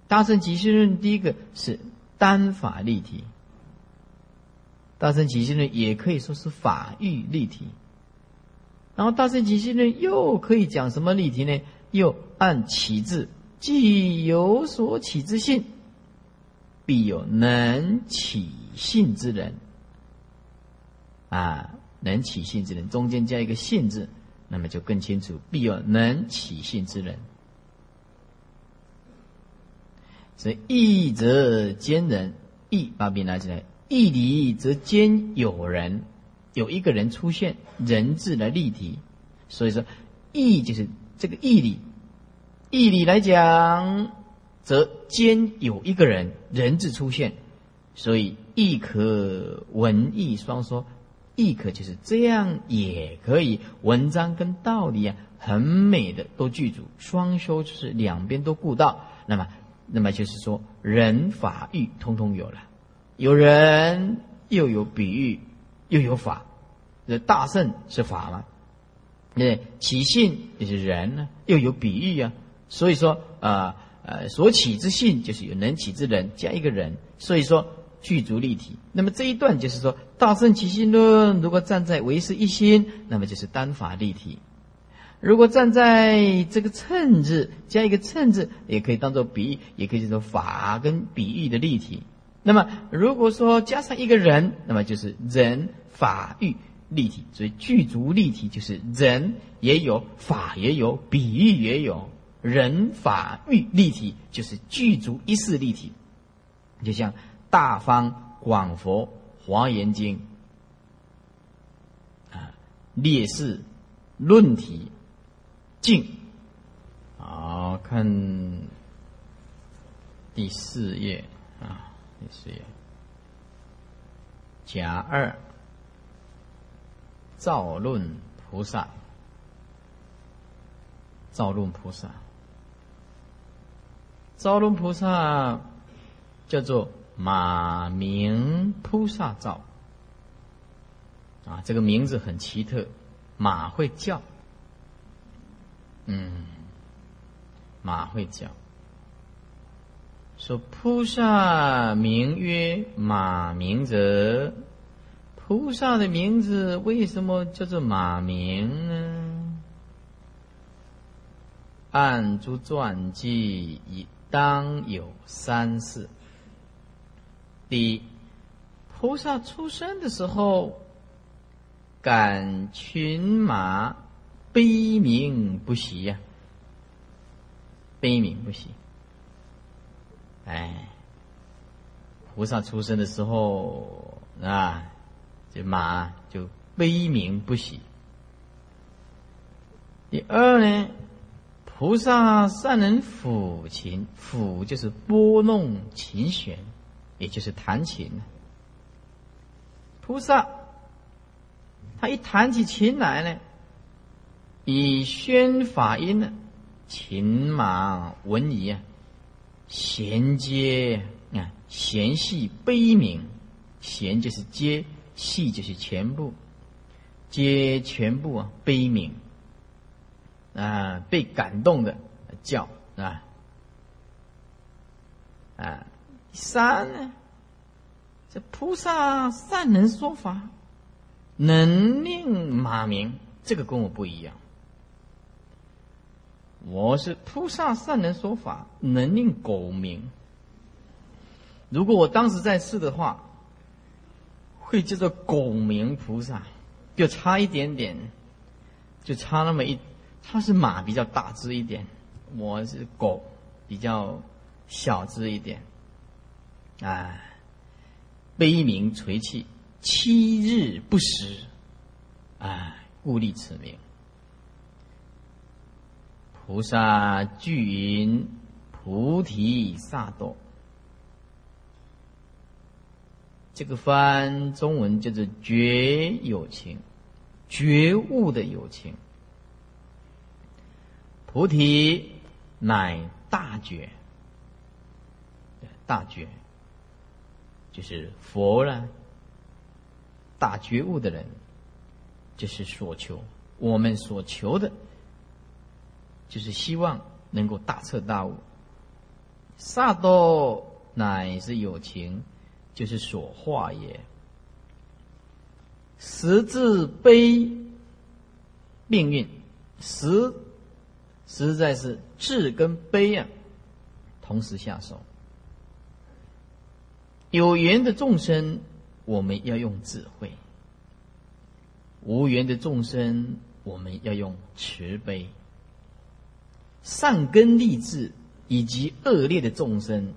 大乘起信论第一个是单法立体，大乘起信论也可以说是法域立体。然后大乘起信论又可以讲什么立体呢？又按起字，既有所起之性，必有能起性之人。啊，能起性之人，中间加一个“性”字，那么就更清楚，必有能起信之人。所以义则兼人，义把笔拿起来，义理则兼有人，有一个人出现，人字来立体。所以说，义就是这个义理，义理来讲，则兼有一个人，人字出现。所以义可文义双说，亦可就是这样，也可以文章跟道理啊，很美的都具足，双修就是两边都顾到。那么。那么就是说，人法欲通通有了，有人又有比喻，又有法。这大圣是法嘛？那起性也是人呢，又有比喻啊。所以说，啊呃，所起之性就是有能起之人加一个人，所以说具足立体。那么这一段就是说，大圣起信论如果站在唯是一心，那么就是单法立体。如果站在这个“称”字加一个“称”字，也可以当做比喻，也可以叫做法跟比喻的立体。那么，如果说加上一个人，那么就是人法喻立体。所以具足立体就是人也有，法也有，比喻也有。人法喻立体就是具足一式立体。就像《大方广佛华严经》啊，列示论题。静，好看第四页啊，第四页，甲二造论菩萨，造论菩萨，造论菩萨叫做马明菩萨造啊，这个名字很奇特，马会叫。嗯，马会叫，说菩萨名曰马明者，菩萨的名字为什么叫做马明呢？按诸传记已当有三世：第一，菩萨出生的时候，赶群马。悲鸣不息呀，悲鸣不息。哎，菩萨出生的时候啊，这马就悲鸣不息。第二呢，菩萨善能抚琴，抚就是拨弄琴弦，也就是弹琴。菩萨他一弹起琴来呢。以宣法音呢，琴马闻仪啊，衔接啊，弦系悲鸣，弦就是接，系就是全部，接全部啊，悲鸣啊，被感动的叫啊啊，三呢，这菩萨善能说法，能令马鸣，这个跟我不一样。我是菩萨善能说法，能令狗鸣。如果我当时在世的话，会叫做狗鸣菩萨，就差一点点，就差那么一，他是马比较大只一点，我是狗比较小只一点，啊，悲鸣垂泣，七日不食，啊，故立此名。菩萨具云菩提萨埵，这个翻中文叫做觉有情，觉悟的有情。菩提乃大觉，大觉就是佛了。大觉悟的人，就是所求，我们所求的。就是希望能够大彻大悟。萨多乃是有情，就是所化也。实自悲命运，实实在是智跟悲啊，同时下手。有缘的众生，我们要用智慧；无缘的众生，我们要用慈悲。善根立志以及恶劣的众生，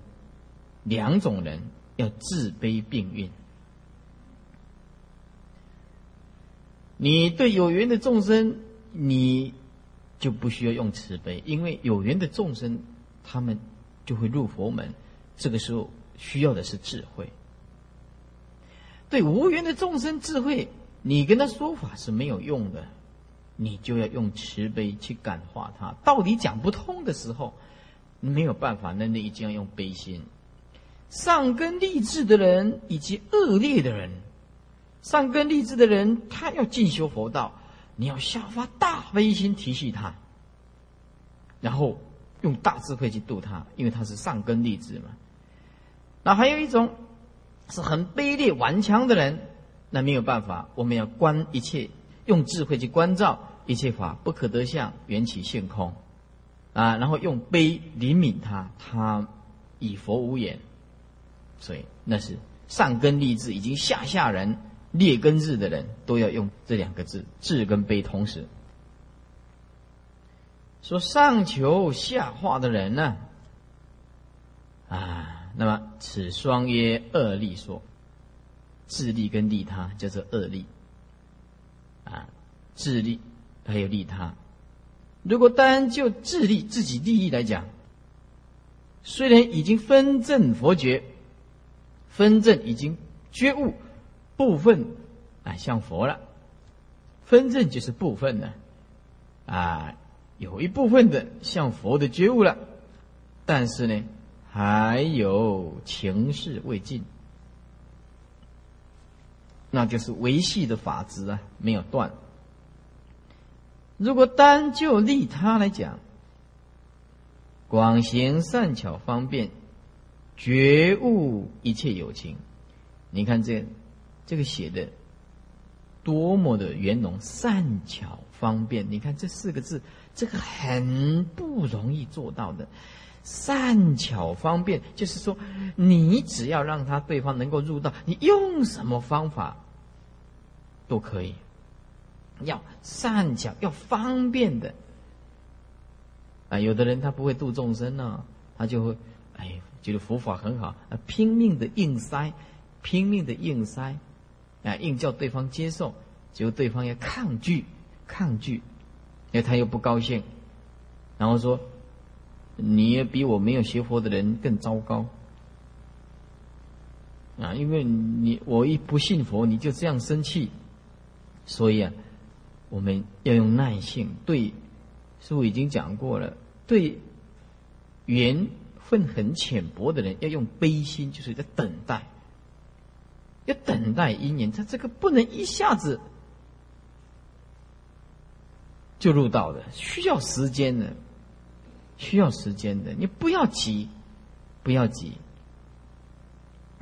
两种人要自卑并运。你对有缘的众生，你就不需要用慈悲，因为有缘的众生，他们就会入佛门。这个时候需要的是智慧。对无缘的众生，智慧你跟他说法是没有用的。你就要用慈悲去感化他。到底讲不通的时候，没有办法，那你一定要用悲心。上根立志的人以及恶劣的人，上根立志的人，他要进修佛道，你要下发大悲心提醒他，然后用大智慧去度他，因为他是上根立志嘛。那还有一种是很卑劣顽强的人，那没有办法，我们要观一切。用智慧去关照一切法不可得相，缘起性空，啊，然后用悲怜悯他，他以佛无眼，所以那是上根立志已经下下人劣根日的人都要用这两个字，智跟悲同时。说上求下化的人呢，啊，那么此双曰恶利说，自利跟利他叫做恶利。啊，自利还有利他。如果单就自利自己利益来讲，虽然已经分证佛觉，分证已经觉悟部分啊，像佛了。分证就是部分的啊，有一部分的像佛的觉悟了，但是呢，还有情事未尽。那就是维系的法子啊，没有断。如果单就利他来讲，广行善巧方便，觉悟一切有情。你看这这个写的多么的圆融，善巧方便。你看这四个字，这个很不容易做到的。善巧方便，就是说，你只要让他对方能够入道，你用什么方法？都可以，要善巧，要方便的啊！有的人他不会度众生呢，他就会哎，觉得佛法很好，啊，拼命的硬塞，拼命的硬塞，啊，硬叫对方接受，结果对方要抗拒，抗拒，因为他又不高兴，然后说，你也比我没有学佛的人更糟糕啊！因为你我一不信佛，你就这样生气。所以啊，我们要用耐性。对，师傅已经讲过了。对缘分很浅薄的人，要用悲心，就是在等待，要等待因缘。他这个不能一下子就入道的，需要时间的，需要时间的。你不要急，不要急。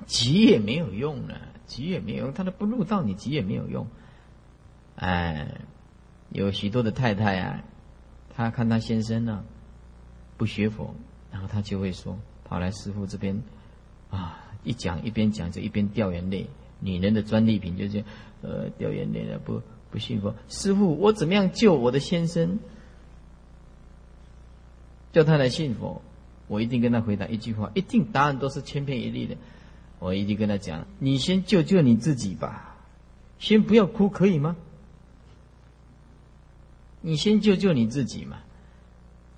急也没有用啊，急也没有用，他都不入道，你急也没有用。哎，有许多的太太啊，她看她先生呢不学佛，然后她就会说，跑来师傅这边啊，一讲一边讲就一边掉眼泪。女人的专利品就是呃掉眼泪了，不不信佛。师傅，我怎么样救我的先生？叫他来信佛，我一定跟他回答一句话，一定答案都是千篇一律的。我一定跟他讲：你先救救你自己吧，先不要哭，可以吗？你先救救你自己嘛，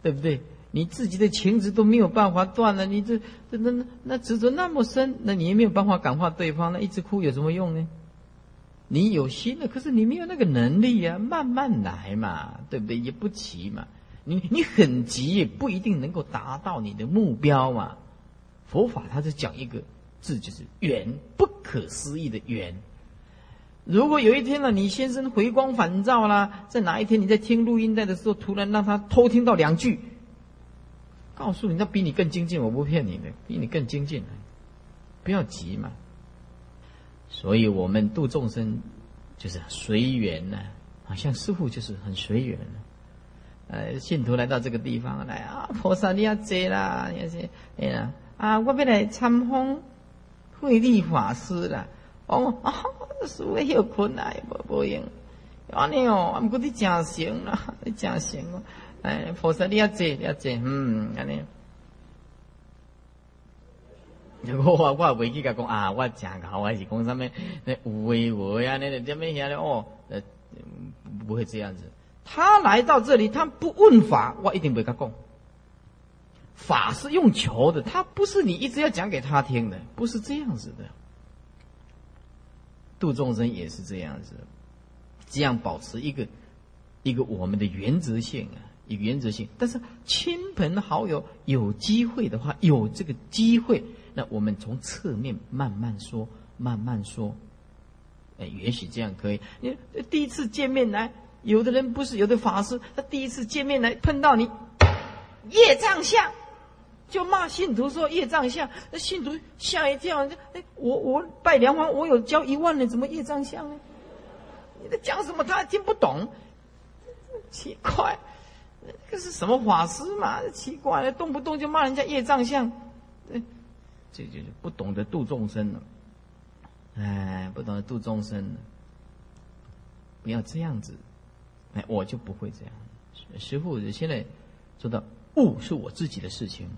对不对？你自己的情执都没有办法断了，你这这那那那执着那么深，那你也没有办法感化对方，那一直哭有什么用呢？你有心了，可是你没有那个能力呀，慢慢来嘛，对不对？也不急嘛，你你很急也不一定能够达到你的目标嘛。佛法它是讲一个字，就是缘，不可思议的缘。如果有一天呢，你先生回光返照啦，在哪一天你在听录音带的时候，突然让他偷听到两句，告诉你，那比你更精进，我不骗你的，比你更精进，不要急嘛。所以我们度众生就是随缘呢，啊，像师傅就是很随缘。呃，信徒来到这个地方来啊，菩萨你要坐啦，也是哎呀啊，我要来参访慧利法师啦。哦啊，师傅休困啊，无无用。安尼哦，毋过你真行啦，你真行哦。哎，菩萨你要坐，要坐，嗯，安尼。我我我未去甲讲啊，我真好，还是讲什么？那无为无啊，那那怎么样咧？哦，呃，不会这样子。他来到这里，他不问法，我一定不会甲讲。法是用求的，他不是你一直要讲给他听的，不是这样子的。度众生也是这样子，这样保持一个一个我们的原则性啊，一个原则性。但是亲朋好友有机会的话，有这个机会，那我们从侧面慢慢说，慢慢说，哎，也许这样可以。你第一次见面来，有的人不是有的法师，他第一次见面来碰到你，业障相。就骂信徒说业障相，那信徒吓一跳。哎，我我拜梁王，我有交一万呢，怎么业障相呢？你在讲什么？他还听不懂，奇怪，这是什么法师嘛？奇怪了，动不动就骂人家业障相，这就是不懂得度众生了。哎，不懂得度众生，不要这样子。哎，我就不会这样。师傅现在说到悟是我自己的事情。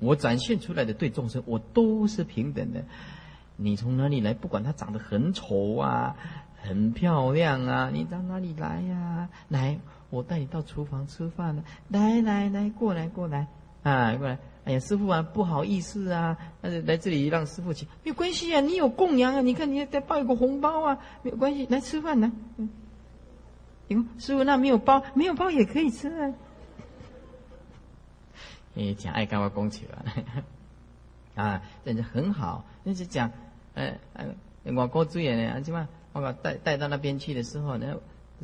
我展现出来的对众生，我都是平等的。你从哪里来？不管他长得很丑啊，很漂亮啊，你到哪里来呀？来，我带你到厨房吃饭了。来来来，过来过来，啊，过来。哎呀，师傅啊，不好意思啊，来这里让师傅请，没有关系啊，你有供养啊，你看你再包一个红包啊，没有关系，来吃饭呢。嗯，看师傅那没有包，没有包也可以吃啊。诶，讲爱跟我讲起来，啊，人家很好，那就讲，呃，我过主人呢，就嘛，我把带带到那边去的时候，呢，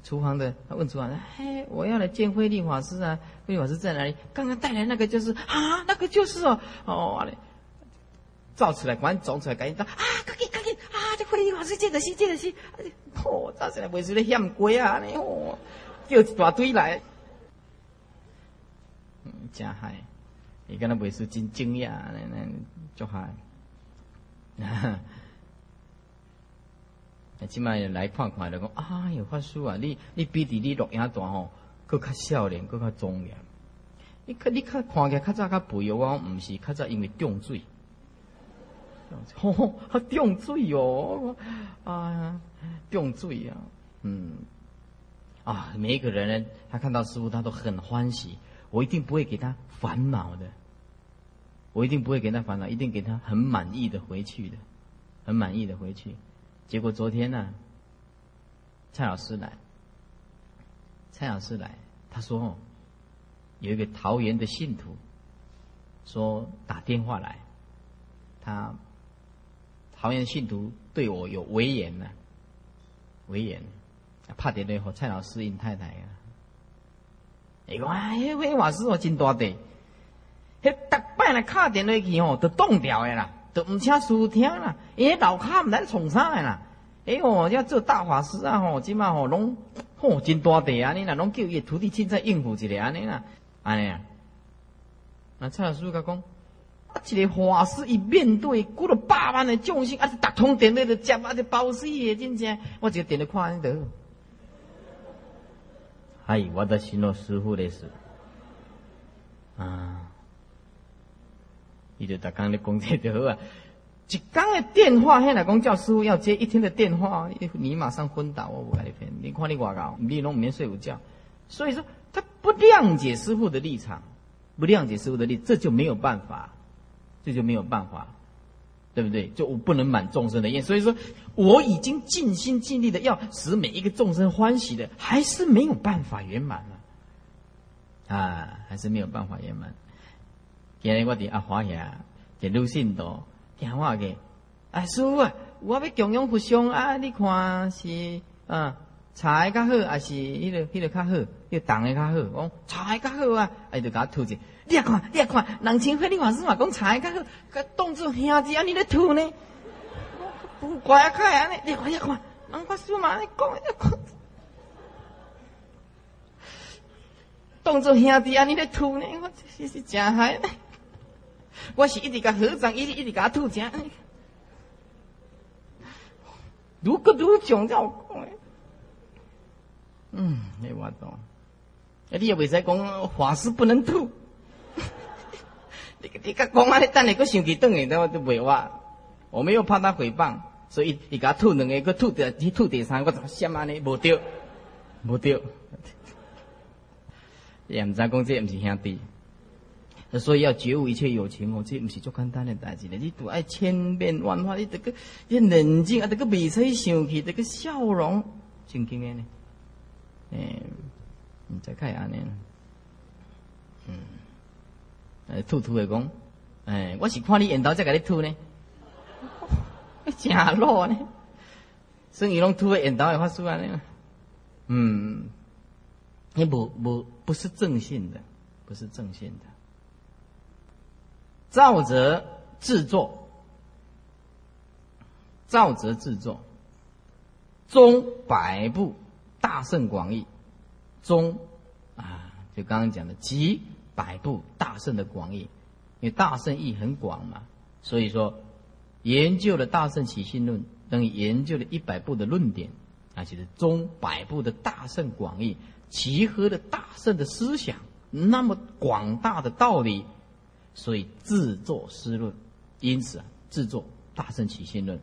厨房的他问厨房的，嘿，我要来见慧利法师啊，慧利法师在哪里？刚刚带来那个就是啊，那个就是哦，哦，嘞，照出来，赶紧走出来，赶紧到啊，赶紧，这慧利法师见得是见得是，哦，照出来为什么嫌贵啊？安尼哦，叫一大堆来，嗯，真嗨。你跟他为师真惊讶，那那就嗨。起码来看看，就讲啊，有法师啊，你你比弟弟录影大吼，更较少年，更较庄严。你看你看看起来较早较肥哦，我唔是较早因为重罪，吼，他中水哦，啊，中水啊，嗯，啊，每一个人呢，他看到师傅，他都很欢喜，我一定不会给他烦恼的。我一定不会给他烦恼，一定给他很满意的回去的，很满意的回去。结果昨天呢，蔡老师来，蔡老师来，他说有一个桃园的信徒说打电话来，他桃园信徒对我有威严呢，威严，怕点对和蔡老师因太太啊，哎个哎，那位法师我真大的。迄逐摆来敲电话去吼，都冻掉的啦。都唔请师傅听啦，因为老卡唔咱创啥的啦。哎吼，要做大法师啊吼，即嘛吼拢吼真大地啊，你若拢叫伊徒弟亲自应付一下安尼啦，安尼啊。那蔡老师甲讲，一个法师伊面对几了百万的众生，啊，逐通电话就接啊，就包死的，真正，我一个电咧看安得。哎，我的信了师傅的事啊，伊就逐工咧讲这就好啊。一刚的电话，现在讲叫师傅要接一天的电话，你马上昏倒。我不跟你骗，你看你外高，你拢唔免睡午觉。所以说，他不谅解师傅的立场，不谅解师傅的立，这就没有办法，这就没有办法，对不对？就我不能满众生的愿。所以说，我已经尽心尽力的要使每一个众生欢喜的，还是没有办法圆满了。啊，还是没有办法圆满。今天我伫阿华遐，伫鲁信道。电话个，哎，师傅啊，我要供养佛像啊，你看是啊，茶较好，还是迄个迄个较好，迄个重的较好？讲茶较好啊，哎，就甲吐者，你也看，你也看，人情费你法师嘛讲茶较好，甲当做兄弟安尼咧吐呢？不怪啊，开安尼，你看，你看，人法师嘛，你讲，你看，当做兄弟安尼咧吐呢？我真是真害。我是一直甲和尚，一直一直甲吐钱。如果如讲才有讲，嗯，你话懂？啊，你也未使讲法师不能吐。你你甲讲安尼，等下佫生气转去，都都袂话。我们又怕他诽谤，所以伊甲吐两个，佫吐第，伊吐第三，我怎闪安尼？无对，无对。也毋知讲这毋是兄弟。所以要觉悟一切有情哦，这不是做简单的代志咧。你都爱千变万化，你这个你冷静啊，这个眉彩想起，这个笑容，真经验呢。诶，你再看下呢，嗯，诶，吐吐的讲，诶，我是看你缘投才给你吐呢，真老呢，生意拢吐的缘投会发出来呢，嗯，你不不不是正信的，不是正信的。造则制作，造则制作，中百部大圣广义，中啊，就刚刚讲的集百部大圣的广义，因为大圣义很广嘛，所以说研究了大圣起信论，等于研究了一百部的论点，啊，就是中百部的大圣广义，集合了大圣的思想，那么广大的道理。所以自作思论，因此啊，制作大圣起信论